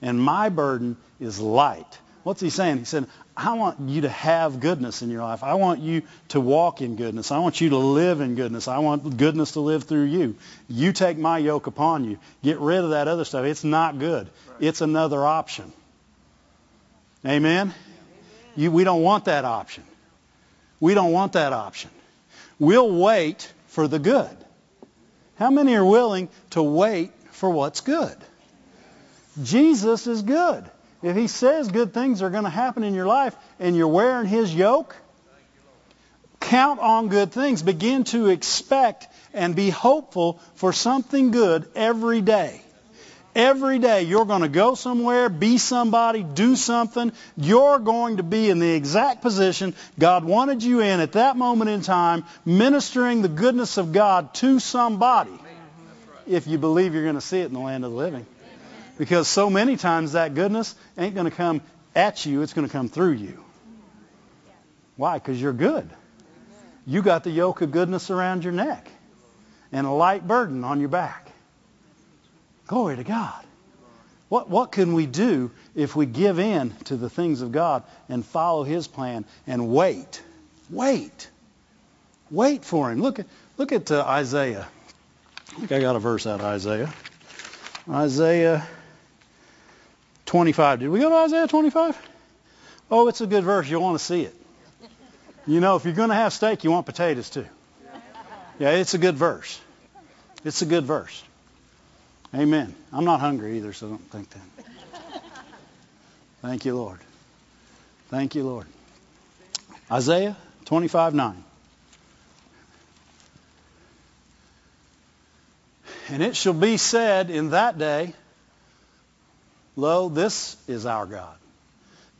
And my burden is light. What's he saying? He said, I want you to have goodness in your life. I want you to walk in goodness. I want you to live in goodness. I want goodness to live through you. You take my yoke upon you. Get rid of that other stuff. It's not good. It's another option. Amen? You, we don't want that option. We don't want that option. We'll wait for the good. How many are willing to wait for what's good? Jesus is good. If he says good things are going to happen in your life and you're wearing his yoke, count on good things. Begin to expect and be hopeful for something good every day. Every day you're going to go somewhere, be somebody, do something. You're going to be in the exact position God wanted you in at that moment in time, ministering the goodness of God to somebody. If you believe you're going to see it in the land of the living. Because so many times that goodness ain't going to come at you, it's going to come through you. Why? Because you're good. You got the yoke of goodness around your neck and a light burden on your back. Glory to God. What, what can we do if we give in to the things of God and follow His plan and wait? Wait. Wait for Him. Look at, look at uh, Isaiah. I think I got a verse out of Isaiah. Isaiah 25. Did we go to Isaiah 25? Oh, it's a good verse. You'll want to see it. You know, if you're going to have steak, you want potatoes too. Yeah, it's a good verse. It's a good verse. Amen. I'm not hungry either, so don't think that. Thank you, Lord. Thank you, Lord. Isaiah 25, 9. And it shall be said in that day, Lo, this is our God.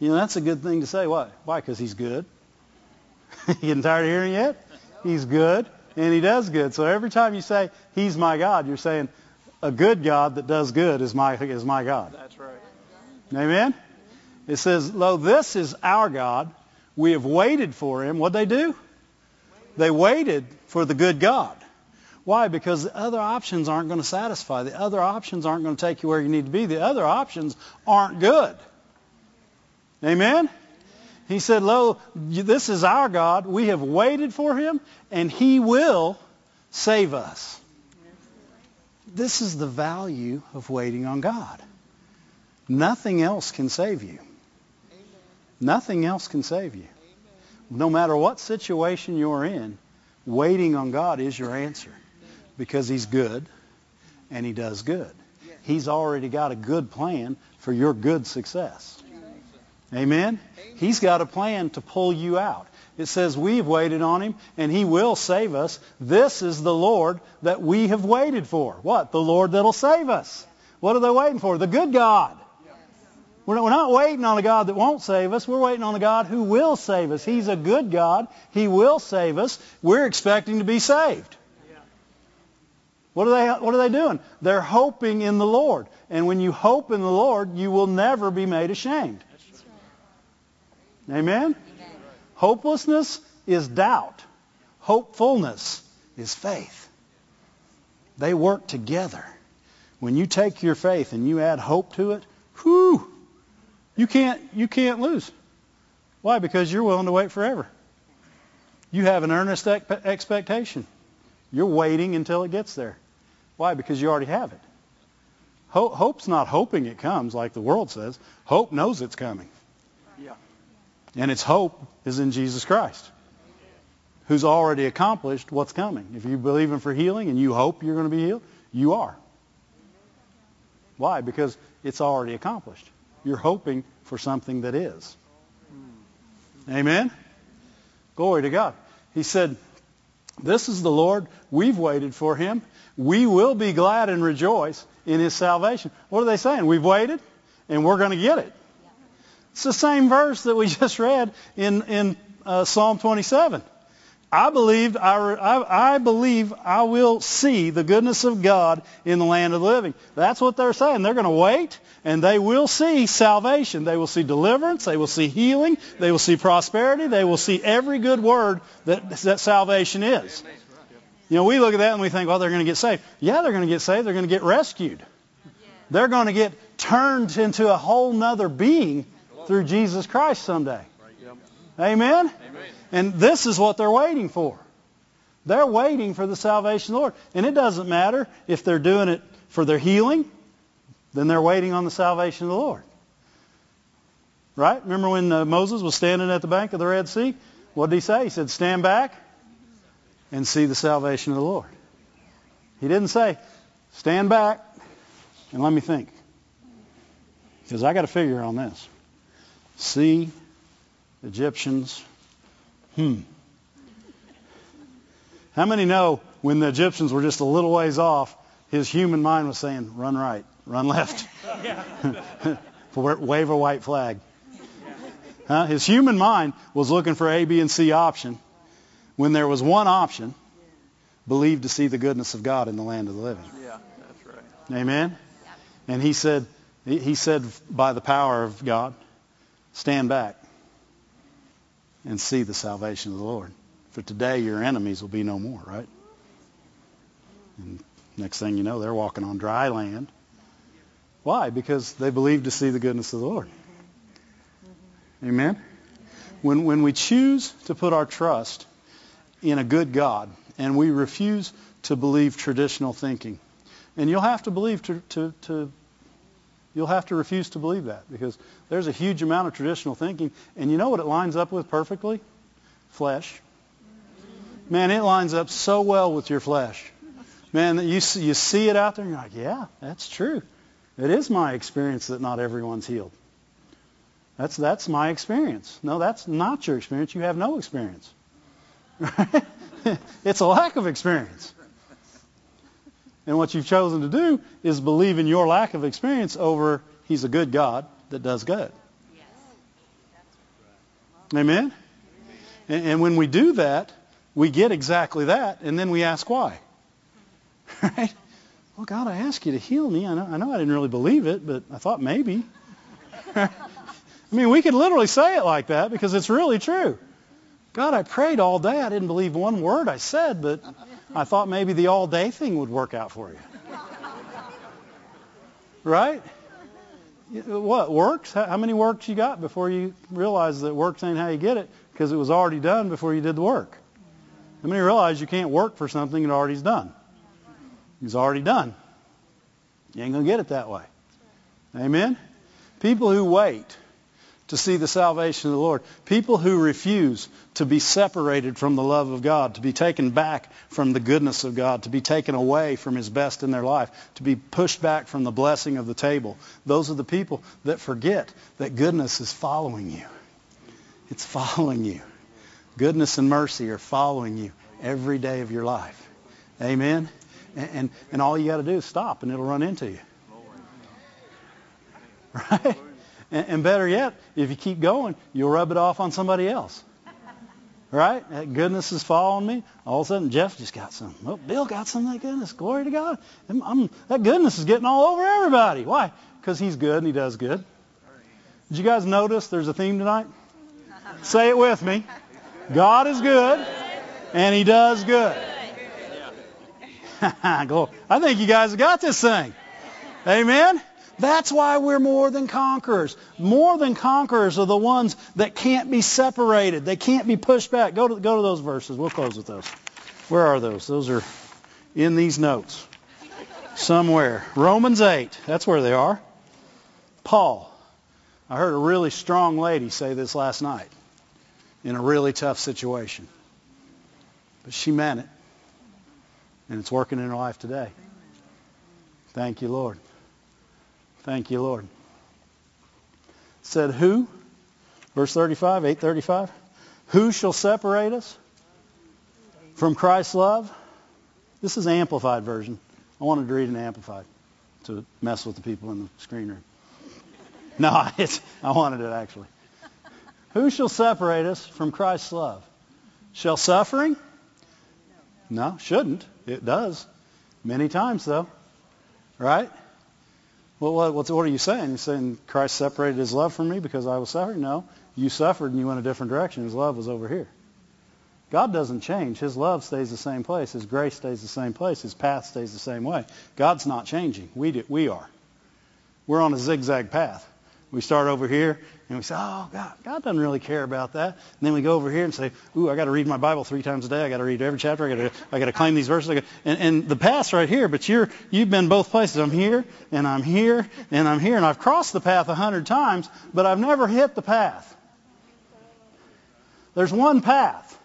You know, that's a good thing to say. Why? Why? Because he's good. <laughs> you getting tired of hearing yet? He's good, and he does good. So every time you say, he's my God, you're saying, a good God that does good is my, is my God. That's right. Amen? It says, Lo, this is our God. We have waited for him. What'd they do? They waited for the good God. Why? Because the other options aren't going to satisfy. The other options aren't going to take you where you need to be. The other options aren't good. Amen? He said, Lo, this is our God. We have waited for him, and he will save us. This is the value of waiting on God. Nothing else can save you. Nothing else can save you. No matter what situation you're in, waiting on God is your answer because he's good and he does good. He's already got a good plan for your good success. Amen? He's got a plan to pull you out. It says we've waited on him and he will save us. This is the Lord that we have waited for. What? The Lord that'll save us. What are they waiting for? The good God. We're not, waiting on a God that won't save us. We're waiting on a God who will save us. He's a good God. He will save us. We're expecting to be saved. What are they, what are they doing? They're hoping in the Lord. And when you hope in the Lord, you will never be made ashamed. Amen? Amen? Hopelessness is doubt. Hopefulness is faith. They work together. When you take your faith and you add hope to it, whew, you can't, you can't lose. Why? Because you're willing to wait forever. You have an earnest expectation. You're waiting until it gets there. Why? Because you already have it. Hope's not hoping it comes like the world says. Hope knows it's coming. Yeah. And its hope is in Jesus Christ, who's already accomplished what's coming. If you believe Him for healing and you hope you're going to be healed, you are. Why? Because it's already accomplished. You're hoping for something that is. Amen? Glory to God. He said, This is the Lord. We've waited for him. We will be glad and rejoice in his salvation. What are they saying? We've waited and we're going to get it. It's the same verse that we <laughs> just read in, in uh, Psalm 27. I believed I, I, I believe I will see the goodness of God in the land of the living. That's what they're saying. They're going to wait and they will see salvation. They will see deliverance. They will see healing. They will see prosperity. They will see every good word that, that salvation is. You know, we look at that and we think, well, they're going to get saved. Yeah, they're going to get saved. They're going to get rescued. They're going to get turned into a whole nother being through Jesus Christ someday. Amen? And this is what they're waiting for. They're waiting for the salvation of the Lord. And it doesn't matter if they're doing it for their healing, then they're waiting on the salvation of the Lord. Right? Remember when uh, Moses was standing at the bank of the Red Sea? What did he say? He said, stand back and see the salvation of the Lord. He didn't say, stand back and let me think. Because I got to figure on this. See Egyptians Hmm. How many know when the Egyptians were just a little ways off, his human mind was saying, run right, run left, <laughs> wave a white flag. Huh? His human mind was looking for A, B, and C option when there was one option, believe to see the goodness of God in the land of the living. Yeah, that's right. Amen? And he said, he said by the power of God, stand back and see the salvation of the Lord. For today your enemies will be no more, right? And next thing you know, they're walking on dry land. Why? Because they believe to see the goodness of the Lord. Amen? When, when we choose to put our trust in a good God and we refuse to believe traditional thinking, and you'll have to believe to, to, to You'll have to refuse to believe that because there's a huge amount of traditional thinking. And you know what it lines up with perfectly? Flesh. Man, it lines up so well with your flesh. Man, you see, you see it out there and you're like, yeah, that's true. It is my experience that not everyone's healed. That's, that's my experience. No, that's not your experience. You have no experience. Right? <laughs> it's a lack of experience. And what you've chosen to do is believe in your lack of experience over He's a good God that does good. Amen? And, and when we do that, we get exactly that, and then we ask why. <laughs> Right? Well, God, I asked you to heal me. I know, I know I didn't really believe it, but I thought maybe. <laughs> I mean, we could literally say it like that because it's really true. God, I prayed all day. I didn't believe one word I said, but I thought maybe the all day thing would work out for you. Right? What, works? How many works you got before you realize that works ain't how you get it because it was already done before you did the work? How many realize you can't work for something that already's done? It's already done. You ain't going to get it that way. Amen? People who wait to see the salvation of the Lord. People who refuse to be separated from the love of God, to be taken back from the goodness of God, to be taken away from His best in their life, to be pushed back from the blessing of the table. Those are the people that forget that goodness is following you. It's following you. Goodness and mercy are following you every day of your life. Amen? And, and, and all you got to do is stop and it'll run into you. <laughs> Right? And, and better yet, if you keep going, you'll rub it off on somebody else. Right? That goodness is following me. All of a sudden, Jeff just got some. Well, Bill got some of that goodness. Glory to God. I'm, I'm, that goodness is getting all over everybody. Why? Because he's good and he does good. Did you guys notice there's a theme tonight? Say it with me. God is good and he does good. <laughs> I think you guys got this thing. Amen? That's why we're more than conquerors. More than conquerors are the ones that can't be separated. They can't be pushed back. Go to, go to those verses. We'll close with those. Where are those? Those are in these notes somewhere. Romans 8. That's where they are. Paul. I heard a really strong lady say this last night in a really tough situation. But she meant it. And it's working in her life today. Thank you, Lord. Thank you, Lord. Said who? Verse 35, 835. Who shall separate us From Christ's love, this is an amplified version. I wanted to read an amplified to mess with the people in the screen room. <laughs> No, <laughs> it's, I wanted it actually. Who shall separate us from Christ's love? Shall suffering? No, shouldn't. It does. Many times, though. Right? Well, what, what are you saying? You're saying Christ separated his love from me because I was suffering? No. You suffered and you went a different direction. His love was over here. God doesn't change. His love stays the same place. His grace stays the same place. His path stays the same way. God's not changing. We, do, we are. We're on a zigzag path. We start over here and we say, oh, God, God doesn't really care about that. And then we go over here and say, ooh, I got to read my Bible three times a day. I got to read every chapter. I got to, I got to claim these verses. And, and the path's right here, but you're, you've been both places. I'm here and I'm here and I'm here. And I've crossed the path a hundred times, but I've never hit the path. There's one path.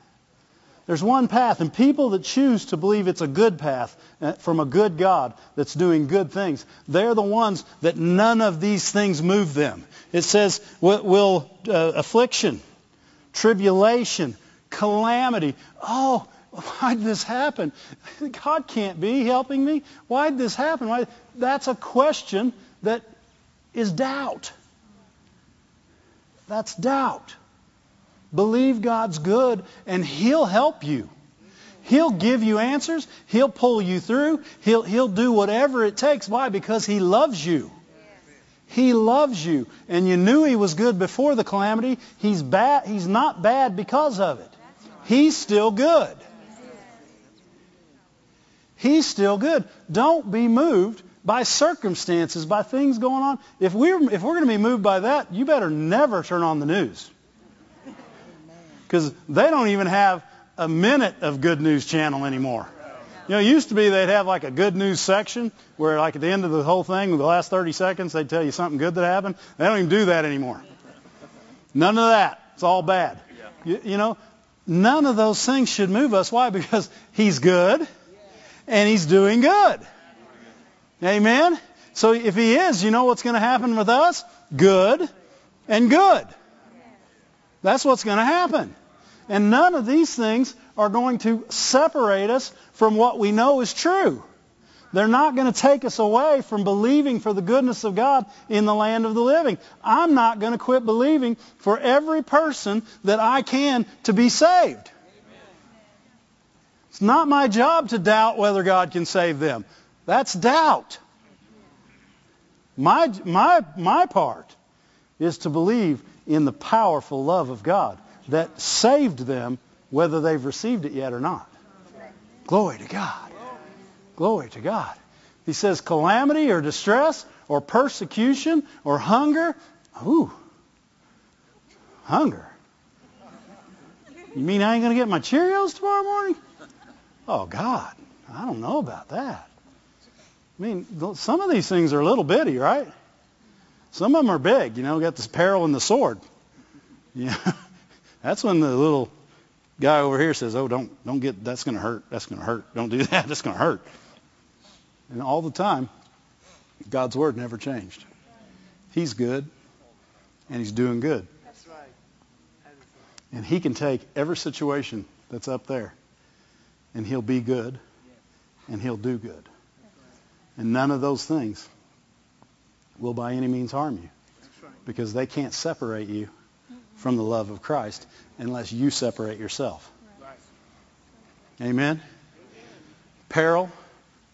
There's one path, and people that choose to believe it's a good path uh, from a good God that's doing good things, they're the ones that none of these things move them. It says, will, will uh, affliction, tribulation, calamity. Oh, why did this happen? <laughs> God can't be helping me. Why did this happen? Why? That's a question that is doubt. That's doubt. Believe God's good and He'll help you. He'll give you answers. He'll pull you through. He'll, he'll do whatever it takes. Why? Because He loves you. He loves you. And you knew He was good before the calamity. He's bad. He's not bad because of it. He's still good. He's still good. Don't be moved by circumstances, by things going on. If we're, if we're going to be moved by that, you better never turn on the news because they don't even have a minute of good news channel anymore. You know, it used to be they'd have like a good news section where like at the end of the whole thing, the last 30 seconds, they'd tell you something good that happened. They don't even do that anymore. None of that. It's all bad. You, you know, none of those things should move us. Why? Because he's good and he's doing good. Amen? So if he is, you know what's going to happen with us? Good and good. That's what's going to happen. And none of these things are going to separate us from what we know is true. They're not going to take us away from believing for the goodness of God in the land of the living. I'm not going to quit believing for every person that I can to be saved. It's not my job to doubt whether God can save them. That's doubt. My, my, my part is to believe in the powerful love of God that saved them whether they've received it yet or not. Glory to God. Glory to God. He says calamity or distress or persecution or hunger. Ooh. Hunger. You mean I ain't going to get my Cheerios tomorrow morning? Oh, God. I don't know about that. I mean, some of these things are a little bitty, right? Some of them are big. You know, got this peril and the sword. <laughs> Yeah. That's when the little guy over here says, "Oh, don't don't get that's going to hurt. That's going to hurt. Don't do <laughs> that. That's going to hurt." And all the time, God's word never changed. He's good, and He's doing good. That's right. And He can take every situation that's up there, and He'll be good, and He'll do good. And none of those things will by any means harm you, because they can't separate you from the love of Christ unless you separate yourself. Amen? Peril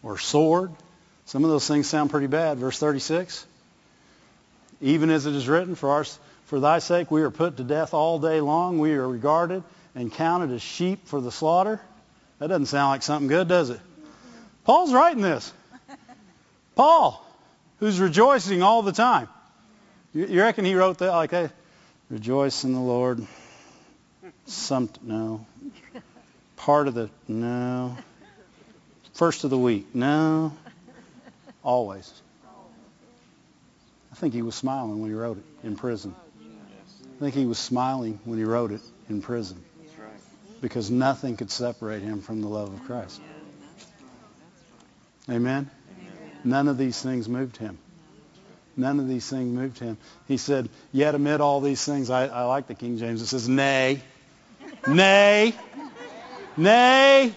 or sword. Some of those things sound pretty bad. Verse 36. Even as it is written, for, our, for thy sake we are put to death all day long. We are regarded and counted as sheep for the slaughter. That doesn't sound like something good, does it? Paul's writing this. Paul, who's rejoicing all the time. You, you reckon he wrote that like, hey, Rejoice in the Lord. Some no. Part of the no. First of the week no. Always. I think he was smiling when he wrote it in prison. I think he was smiling when he wrote it in prison. Because nothing could separate him from the love of Christ. Amen? None of these things moved him. None of these things moved him. He said, Yet amid all these things, I, I like the King James. It says, Nay. Nay. Nay,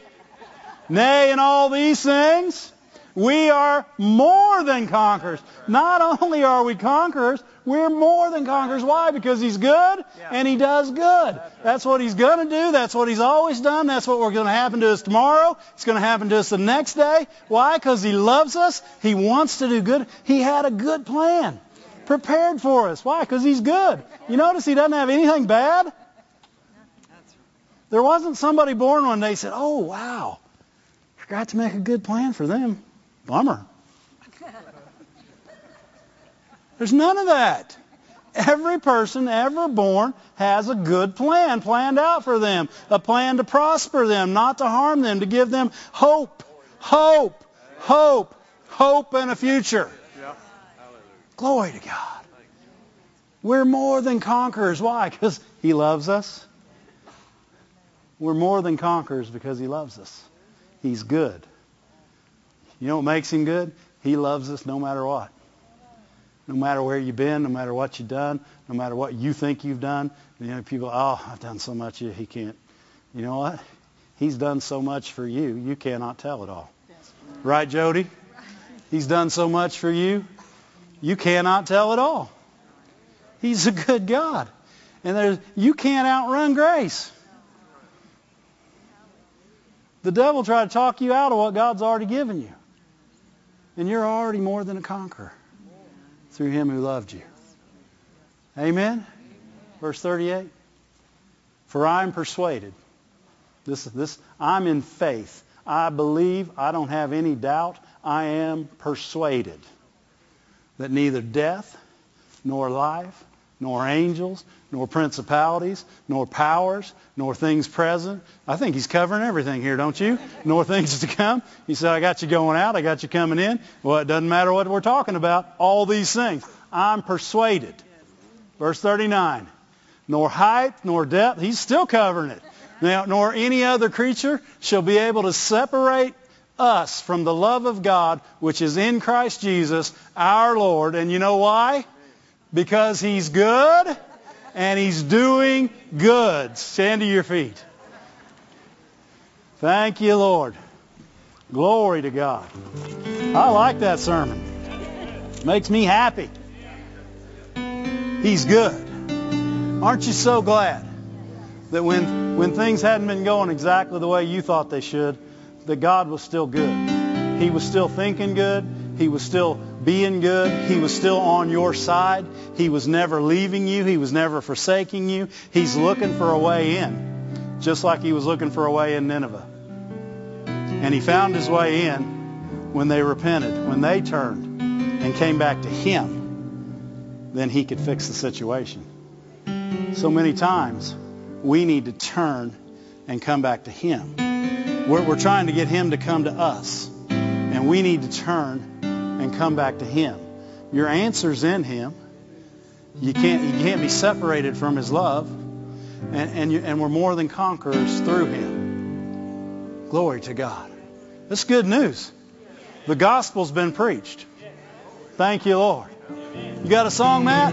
nay, in all these things, we are more than conquerors. Not only are we conquerors, we're more than conquerors. Why? Because He's good and He does good. That's what He's going to do. That's what He's always done. That's what we're going to happen to us tomorrow. It's going to happen to us the next day. Why? Because He loves us. He wants to do good. He had a good plan prepared for us. Why? Because He's good. You notice He doesn't have anything bad? There wasn't somebody born one day said, oh, wow, forgot to make a good plan for them. Bummer. There's none of that. Every person ever born has a good plan planned out for them, a plan to prosper them, not to harm them, to give them hope, hope, hope, hope and a future. Glory to God. We're more than conquerors. Why? Because He loves us. We're more than conquerors because He loves us. He's good. You know what makes Him good? He loves us no matter what. No matter where you've been, no matter what you've done, no matter what you think you've done. You know, people, oh, I've done so much, he can't. You know what? He's done so much for you, you cannot tell it all. Right, Jody? He's done so much for you, you cannot tell it all. He's a good God. And there's, you can't outrun grace. The devil tried to talk you out of what God's already given you. And you're already more than a conqueror through him who loved you. Amen? Verse 38. For I am persuaded. This, this, I'm in faith. I believe. I don't have any doubt. I am persuaded that neither death nor life nor angels, nor principalities, nor powers, nor things present. I think he's covering everything here, don't you? Nor things to come. He said, I got you going out, I got you coming in. Well, it doesn't matter what we're talking about. All these things. I'm persuaded. Verse 39. Nor height, nor depth. He's still covering it. Now, nor any other creature shall be able to separate us from the love of God which is in Christ Jesus our Lord. And you know why? Because He's good and He's doing good. Stand to your feet. Thank you, Lord. Glory to God. I like that sermon. Makes me happy. He's good. Aren't you so glad that when, when things hadn't been going exactly the way you thought they should, that God was still good? He was still thinking good. He was still being good. He was still on your side. He was never leaving you. He was never forsaking you. He's looking for a way in, just like he was looking for a way in Nineveh. And he found his way in when they repented, when they turned and came back to him. Then he could fix the situation. So many times we need to turn and come back to him. We're, we're trying to get him to come to us. And we need to turn and come back to Him. Your answer's in Him. You can't, you can't be separated from His love. And, and, you, and we're more than conquerors through Him. Glory to God. That's good news. The gospel's been preached. Thank you, Lord. You got a song, Matt?